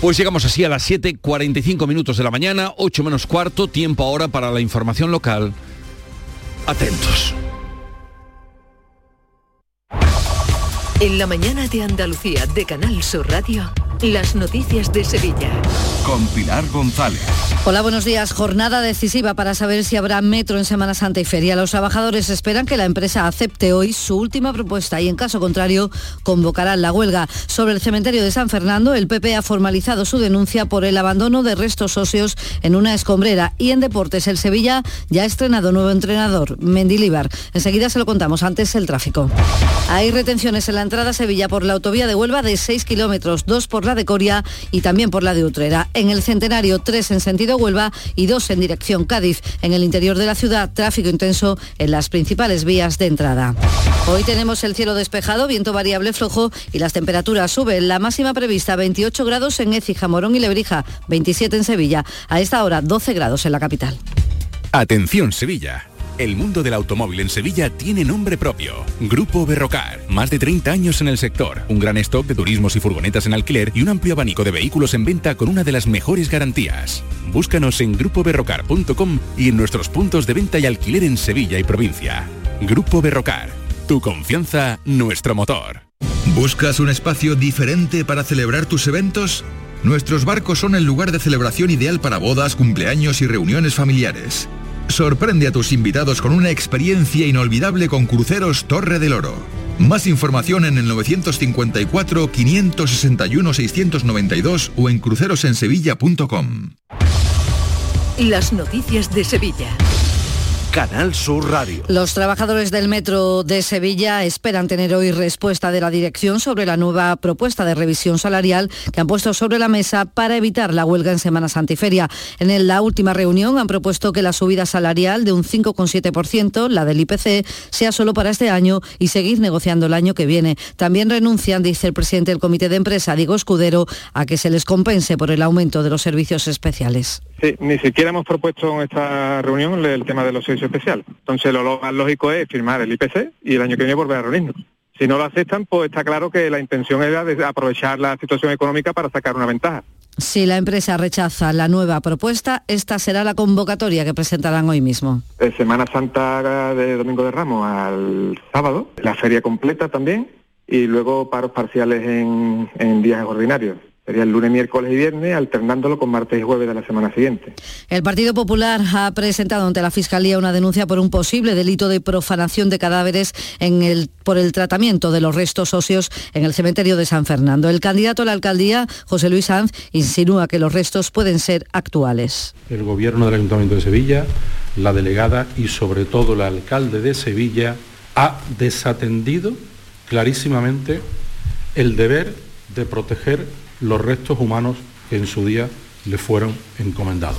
Pues llegamos así a las 7.45 minutos de la mañana, 8 menos cuarto, tiempo ahora para la información local. Atentos. En la mañana de Andalucía de Canal Sur Radio, las noticias de Sevilla. Con Pilar González. Hola, buenos días. Jornada decisiva para saber si habrá metro en Semana Santa y Feria. Los trabajadores esperan que la empresa acepte hoy su última propuesta y en caso contrario convocarán la huelga. Sobre el cementerio de San Fernando, el PP ha formalizado su denuncia por el abandono de restos óseos en una escombrera. Y en deportes, el Sevilla ya ha estrenado nuevo entrenador, Mendilíbar. Enseguida se lo contamos, antes el tráfico. Hay retenciones en la entrada a Sevilla por la autovía de Huelva de 6 kilómetros, dos por la de Coria y también por la de Utrera. En el Centenario, tres en sentido Huelva y dos en dirección Cádiz. En el interior de la ciudad, tráfico intenso en las principales vías de entrada. Hoy tenemos el cielo despejado, viento variable flojo y las temperaturas suben. La máxima prevista 28 grados en Écija, Morón y Lebrija, 27 en Sevilla. A esta hora 12 grados en la capital. Atención Sevilla. El mundo del automóvil en Sevilla tiene nombre propio. Grupo Berrocar. Más de 30 años en el sector. Un gran stock de turismos y furgonetas en alquiler y un amplio abanico de vehículos en venta con una de las mejores garantías. Búscanos en grupoberrocar.com y en nuestros puntos de venta y alquiler en Sevilla y provincia. Grupo Berrocar. Tu confianza, nuestro motor. ¿Buscas un espacio diferente para celebrar tus eventos? Nuestros barcos son el lugar de celebración ideal para bodas, cumpleaños y reuniones familiares. Sorprende a tus invitados con una experiencia inolvidable con Cruceros Torre del Oro. Más información en el 954 561 692 o en crucerosensevilla.com. Las noticias de Sevilla. Canal Sur Radio. Los trabajadores del metro de Sevilla esperan tener hoy respuesta de la dirección sobre la nueva propuesta de revisión salarial que han puesto sobre la mesa para evitar la huelga en Semana Santiferia. En la última reunión han propuesto que la subida salarial de un 5,7%, la del IPC, sea solo para este año y seguir negociando el año que viene. También renuncian, dice el presidente del Comité de Empresa, Diego Escudero, a que se les compense por el aumento de los servicios especiales. Sí, ni siquiera hemos propuesto en esta reunión el tema de los servicios especiales. Entonces lo más lógico es firmar el IPC y el año que viene volver a reunirnos. Si no lo aceptan, pues está claro que la intención era de aprovechar la situación económica para sacar una ventaja. Si la empresa rechaza la nueva propuesta, esta será la convocatoria que presentarán hoy mismo. Semana Santa de Domingo de Ramos al sábado, la feria completa también y luego paros parciales en, en días ordinarios. Sería el lunes, miércoles y viernes, alternándolo con martes y jueves de la semana siguiente. El Partido Popular ha presentado ante la Fiscalía una denuncia por un posible delito de profanación de cadáveres en el, por el tratamiento de los restos óseos en el cementerio de San Fernando. El candidato a la alcaldía, José Luis Sanz, insinúa que los restos pueden ser actuales. El gobierno del Ayuntamiento de Sevilla, la delegada y sobre todo el alcalde de Sevilla ha desatendido clarísimamente el deber de proteger los restos humanos que en su día le fueron encomendados.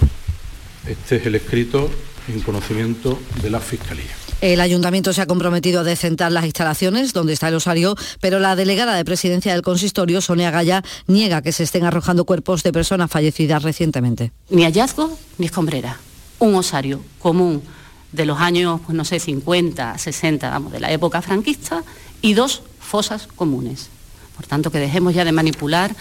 Este es el escrito en conocimiento de la Fiscalía. El ayuntamiento se ha comprometido a decentar las instalaciones donde está el osario, pero la delegada de presidencia del consistorio, Sonia Gaya, niega que se estén arrojando cuerpos de personas fallecidas recientemente. Ni hallazgo ni escombrera. Un osario común de los años, pues no sé, 50, 60, vamos, de la época franquista, y dos fosas comunes. Por tanto, que dejemos ya de manipular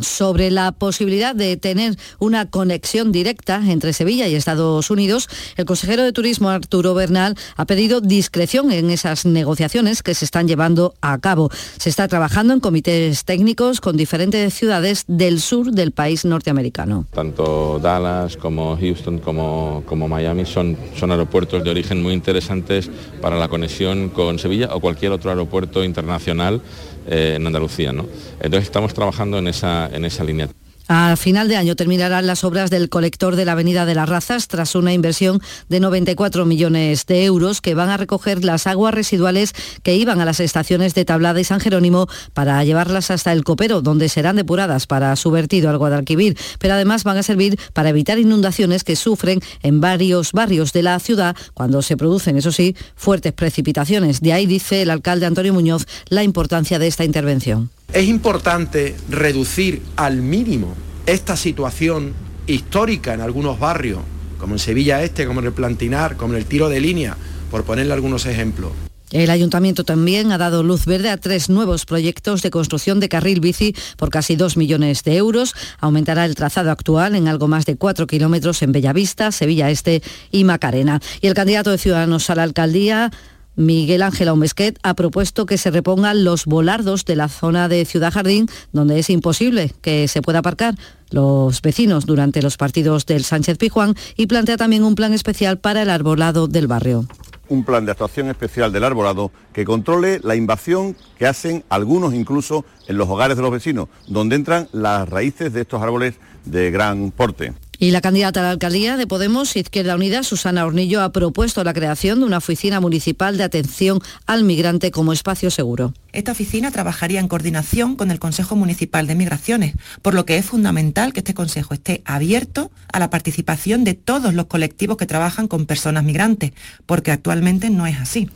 sobre la posibilidad de tener una conexión directa entre Sevilla y Estados Unidos, el consejero de Turismo Arturo Bernal ha pedido discreción en esas negociaciones que se están llevando a cabo. Se está trabajando en comités técnicos con diferentes ciudades del sur del país norteamericano. Tanto Dallas como Houston como, como Miami son, son aeropuertos de origen muy interesantes para la conexión con Sevilla o cualquier otro aeropuerto internacional en Andalucía. ¿no? Entonces estamos trabajando en esa, en esa línea. A final de año terminarán las obras del colector de la Avenida de las Razas tras una inversión de 94 millones de euros que van a recoger las aguas residuales que iban a las estaciones de Tablada y San Jerónimo para llevarlas hasta el Copero, donde serán depuradas para su vertido al Guadalquivir, pero además van a servir para evitar inundaciones que sufren en varios barrios de la ciudad cuando se producen, eso sí, fuertes precipitaciones. De ahí dice el alcalde Antonio Muñoz la importancia de esta intervención. Es importante reducir al mínimo esta situación histórica en algunos barrios, como en Sevilla Este, como en el Plantinar, como en el tiro de línea, por ponerle algunos ejemplos. El ayuntamiento también ha dado luz verde a tres nuevos proyectos de construcción de carril bici por casi dos millones de euros. Aumentará el trazado actual en algo más de cuatro kilómetros en Bellavista, Sevilla Este y Macarena. Y el candidato de Ciudadanos a la alcaldía Miguel Ángel Aumesquet ha propuesto que se repongan los volardos de la zona de Ciudad Jardín, donde es imposible que se pueda aparcar los vecinos durante los partidos del Sánchez Pijuán y plantea también un plan especial para el arbolado del barrio un plan de actuación especial del arbolado que controle la invasión que hacen algunos incluso en los hogares de los vecinos, donde entran las raíces de estos árboles de gran porte. Y la candidata a la alcaldía de Podemos, Izquierda Unida, Susana Hornillo, ha propuesto la creación de una oficina municipal de atención al migrante como espacio seguro. Esta oficina trabajaría en coordinación con el Consejo Municipal de Migraciones, por lo que es fundamental que este Consejo esté abierto a la participación de todos los colectivos que trabajan con personas migrantes, porque actualmente no es así.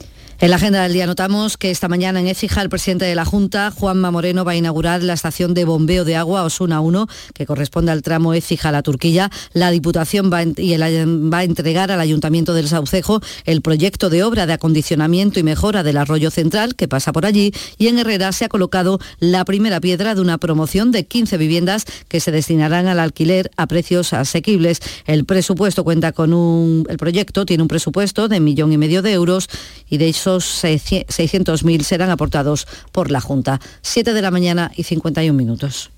En la agenda del día notamos que esta mañana en Écija el presidente de la Junta, Juanma Moreno, va a inaugurar la estación de bombeo de agua Osuna 1, que corresponde al tramo Écija-La Turquilla. La Diputación va, a entregar al Ayuntamiento del Saucejo el proyecto de obra de acondicionamiento y mejora del arroyo central que pasa por allí y en Herrera se ha colocado la primera piedra de una promoción de 15 viviendas que se destinarán al alquiler a precios asequibles. El presupuesto cuenta con un... El proyecto tiene un presupuesto de millón y medio de euros y de eso 600.000 serán aportados por la Junta. 7 de la mañana y 51 minutos.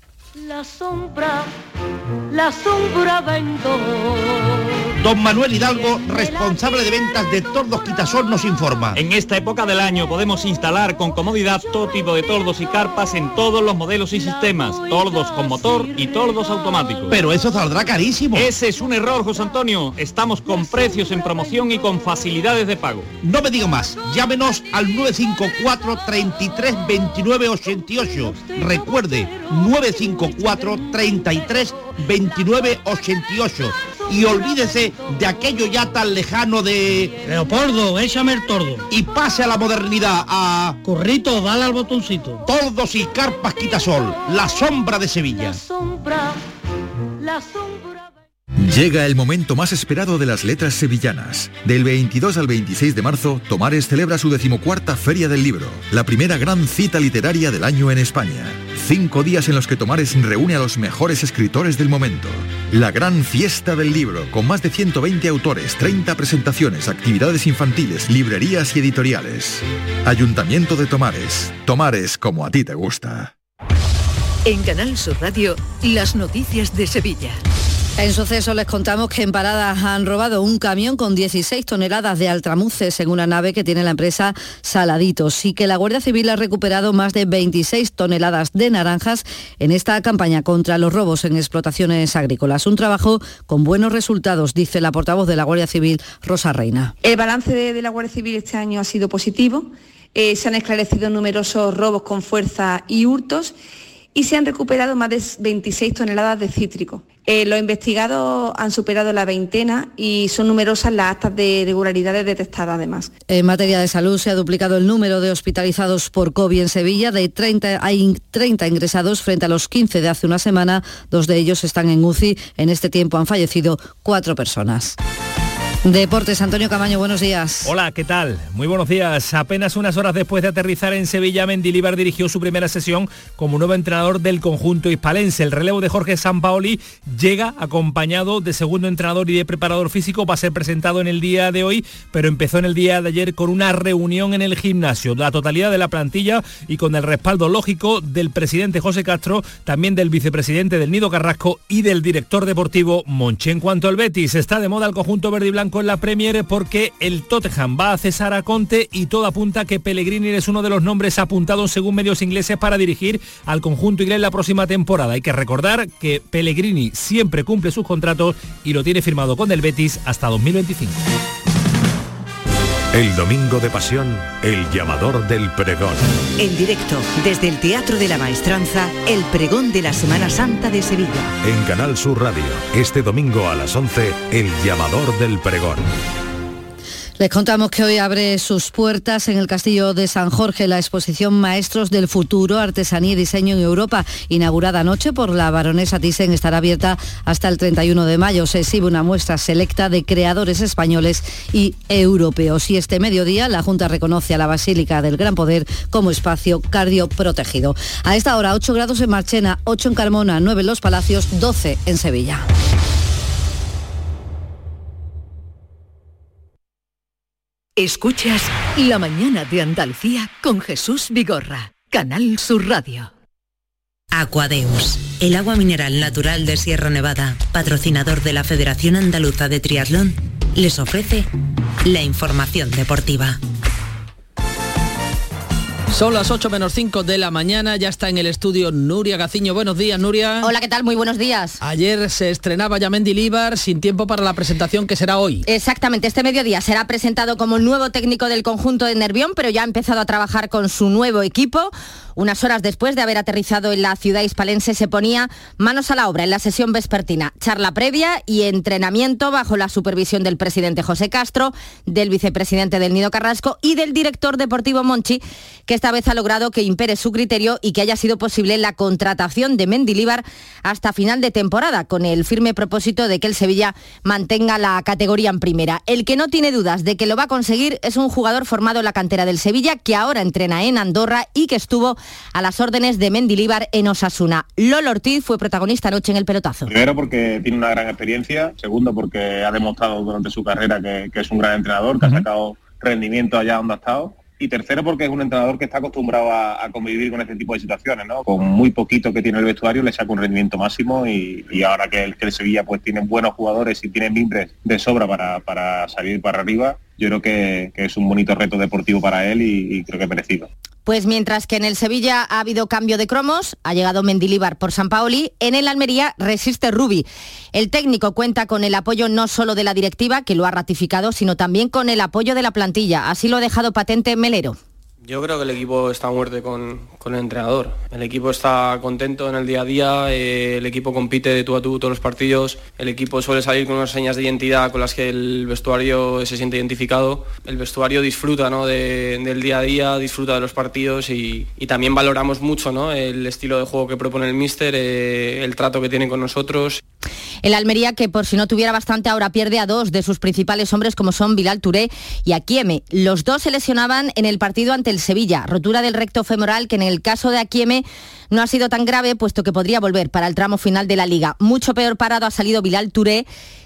La sombra, la sombra Don Manuel Hidalgo, responsable de ventas de Tordos Quitasol, nos informa. En esta época del año podemos instalar con comodidad todo tipo de tordos y carpas en todos los modelos y sistemas, tordos con motor y tordos automáticos. Pero eso saldrá carísimo. Ese es un error, José Antonio. Estamos con precios en promoción y con facilidades de pago. No me digo más. Llámenos al 954 33 29 88. Recuerde, 954 33 29 88 y olvídese de aquello ya tan lejano de... Leopoldo, échame el tordo. Y pase a la modernidad, a... Corrito, dale al botoncito. Tordos y carpas quitasol, la sombra de Sevilla. La sombra, la sombra... Llega el momento más esperado de las letras sevillanas. Del 22 al 26 de marzo, Tomares celebra su decimocuarta Feria del Libro, la primera gran cita literaria del año en España. Cinco días en los que Tomares reúne a los mejores escritores del momento. La gran fiesta del libro, con más de 120 autores, 30 presentaciones, actividades infantiles, librerías y editoriales. Ayuntamiento de Tomares. Tomares como a ti te gusta. En Canal Sur Radio, las noticias de Sevilla. En suceso les contamos que en Paradas han robado un camión con 16 toneladas de altramuces en una nave que tiene la empresa Saladitos y que la Guardia Civil ha recuperado más de 26 toneladas de naranjas en esta campaña contra los robos en explotaciones agrícolas. Un trabajo con buenos resultados, dice la portavoz de la Guardia Civil, Rosa Reina. El balance de, la Guardia Civil este año ha sido positivo. Eh, se han esclarecido numerosos robos con fuerza y hurtos y se han recuperado más de 26 toneladas de cítrico. Eh, los investigados han superado la veintena y son numerosas las actas de irregularidades detectadas además. En materia de salud se ha duplicado el número de hospitalizados por COVID en Sevilla. De 30, hay 30 ingresados frente a los 15 de hace una semana. Dos de ellos están en UCI. En este tiempo han fallecido cuatro personas. Deportes, Antonio Camaño, buenos días. Hola, ¿qué tal? Muy buenos días. Apenas unas horas después de aterrizar en Sevilla, Mendilibar dirigió su primera sesión como nuevo entrenador del conjunto hispalense. El relevo de Jorge Sampaoli llega acompañado de segundo entrenador y de preparador físico. Va a ser presentado en el día de hoy, pero empezó en el día de ayer con una reunión en el gimnasio. La totalidad de la plantilla y con el respaldo lógico del presidente José Castro, también del vicepresidente del Nido Carrasco y del director deportivo Monche. En cuanto al Betis, está de moda el conjunto verde y blanco en la Premier porque el Tottenham va a cesar a Conte y todo apunta que Pellegrini es uno de los nombres apuntados según medios ingleses para dirigir al conjunto inglés la próxima temporada. Hay que recordar que Pellegrini siempre cumple sus contratos y lo tiene firmado con el Betis hasta 2025. El domingo de pasión, el llamador del pregón. En directo, desde el Teatro de la Maestranza, el pregón de la Semana Santa de Sevilla. En Canal Sur Radio, este domingo a las 11, el llamador del pregón. Les contamos que hoy abre sus puertas en el Castillo de San Jorge la exposición Maestros del Futuro, Artesanía y Diseño en Europa, inaugurada anoche por la baronesa Thyssen, estará abierta hasta el 31 de mayo. Se exhibe una muestra selecta de creadores españoles y europeos. Y este mediodía la Junta reconoce a la Basílica del Gran Poder como espacio cardioprotegido. A esta hora 8 grados en Marchena, 8 en Carmona, 9 en Los Palacios, 12 en Sevilla. Escuchas La mañana de Andalucía con Jesús Vigorra, Canal Sur Radio. Aquadeus, el agua mineral natural de Sierra Nevada, patrocinador de la Federación Andaluza de Triatlón, les ofrece la información deportiva. Son las 8 menos 5 de la mañana, ya está en el estudio Nuria Gaciño. Buenos días, Nuria. Hola, ¿qué tal? Muy buenos días. Ayer se estrenaba ya Líbar sin tiempo para la presentación que será hoy. Exactamente, este mediodía será presentado como nuevo técnico del conjunto de Nervión, pero ya ha empezado a trabajar con su nuevo equipo. Unas horas después de haber aterrizado en la ciudad hispalense se ponía manos a la obra en la sesión vespertina. Charla previa y entrenamiento bajo la supervisión del presidente José Castro, del vicepresidente del Nido Carrasco y del director deportivo Monchi, que esta vez ha logrado que impere su criterio y que haya sido posible la contratación de Mendilíbar hasta final de temporada, con el firme propósito de que el Sevilla mantenga la categoría en primera. El que no tiene dudas de que lo va a conseguir es un jugador formado en la cantera del Sevilla, que ahora entrena en Andorra y que estuvo a las órdenes de Mendilíbar en Osasuna. Lolo Ortiz fue protagonista anoche en el pelotazo. Primero porque tiene una gran experiencia, segundo porque ha demostrado durante su carrera que, es un gran entrenador, que ha sacado rendimiento allá donde ha estado y tercero porque es un entrenador que está acostumbrado a, convivir con este tipo de situaciones, ¿no? Con muy poquito que tiene el vestuario le saca un rendimiento máximo y, ahora que el, que el Sevilla pues tiene buenos jugadores y tiene mimbres de sobra para, salir para arriba, yo creo que, es un bonito reto deportivo para él y, creo que merecido. Pues mientras que en el Sevilla ha habido cambio de cromos, ha llegado Mendilíbar por San Paoli, en el Almería resiste Rubi. El técnico cuenta con el apoyo no solo de la directiva, que lo ha ratificado, sino también con el apoyo de la plantilla. Así lo ha dejado patente Melero. Yo creo que el equipo está muerte con, el entrenador. El equipo está contento en el día a día, eh, el equipo compite de tú a tú todos los partidos, el equipo suele salir con unas señas de identidad con las que el vestuario se siente identificado. El vestuario disfruta del día a día, disfruta de los partidos y, también valoramos mucho ¿no? el estilo de juego que propone el míster, eh, el trato que tiene con nosotros. El Almería, que por si no tuviera bastante, ahora pierde a dos de sus principales hombres como son Bilal Touré y Akieme. Los dos se lesionaban en el partido ante Sevilla, rotura del recto femoral que en el caso de Akieme no ha sido tan grave puesto que podría volver para el tramo final de la liga. Mucho peor parado ha salido Bilal Touré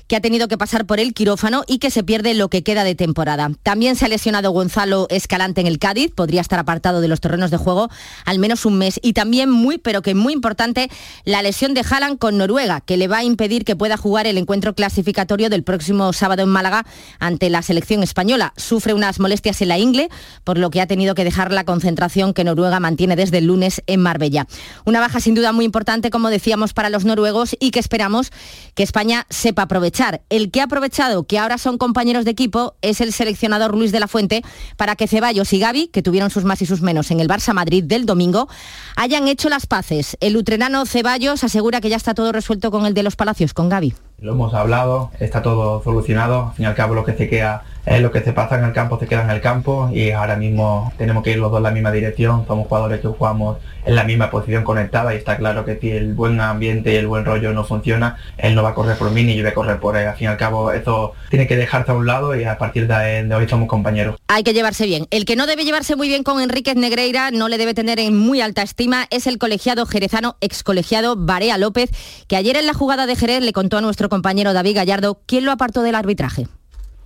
que ha tenido que pasar por el quirófano y que se pierde lo que queda de temporada. También se ha lesionado Gonzalo Escalante en el Cádiz, podría estar apartado de los terrenos de juego al menos un mes. Y también muy, pero que muy importante, la lesión de Haaland con Noruega, que le va a impedir que pueda jugar el encuentro clasificatorio del próximo sábado en Málaga ante la selección española. Sufre unas molestias en la ingle, por lo que ha tenido que dejar la concentración que Noruega mantiene desde el lunes en Marbella. Una baja sin duda muy importante, como decíamos, para los noruegos y que esperamos que España sepa aprovechar. El que ha aprovechado que ahora son compañeros de equipo es el seleccionador Luis de la Fuente para que Ceballos y Gaby, que tuvieron sus más y sus menos en el Barça Madrid del domingo, hayan hecho las paces. El utrenano Ceballos asegura que ya está todo resuelto con el de los Palacios, con Gaby. Lo hemos hablado, está todo solucionado, al fin y al cabo lo que se queda es lo que se pasa en el campo, se queda en el campo y ahora mismo tenemos que ir los dos en la misma dirección, somos jugadores que jugamos en la misma posición conectada y está claro que si el buen ambiente y el buen rollo no funciona, él no va a correr por mí ni yo voy a correr por él. Al fin y al cabo eso tiene que dejarse a un lado y a partir de, hoy somos compañeros. Hay que llevarse bien. El que no debe llevarse muy bien con Enríquez Negreira, no le debe tener en muy alta estima, es el colegiado jerezano, ex colegiado Barea López, que ayer en la jugada de Jerez le contó a nuestro compañero David Gallardo quién lo apartó del arbitraje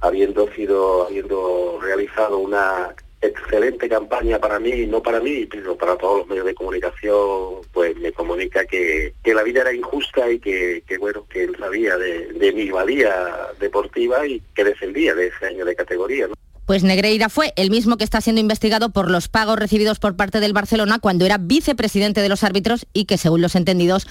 habiendo sido, habiendo realizado una excelente campaña para mí, no para mí, pero para todos los medios de comunicación, pues me comunica que, la vida era injusta y que, bueno, que él sabía de, mi valía deportiva y que descendía de ese año de categoría. Pues Negreira fue el mismo que está siendo investigado por los pagos recibidos por parte del Barcelona cuando era vicepresidente de los árbitros y que según los entendidos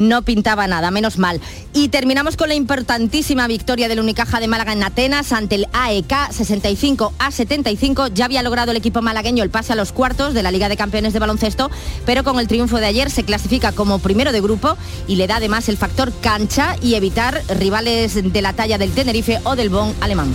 no pintaba nada, menos mal. Y terminamos con la importantísima victoria del Unicaja de Málaga en Atenas ante el AEK 65 a 75. Ya había logrado el equipo malagueño el pase a los cuartos de la Liga de Campeones de Baloncesto, pero con el triunfo de ayer se clasifica como primero de grupo y le da además el factor cancha y evitar rivales de la talla del Tenerife o del Bon alemán.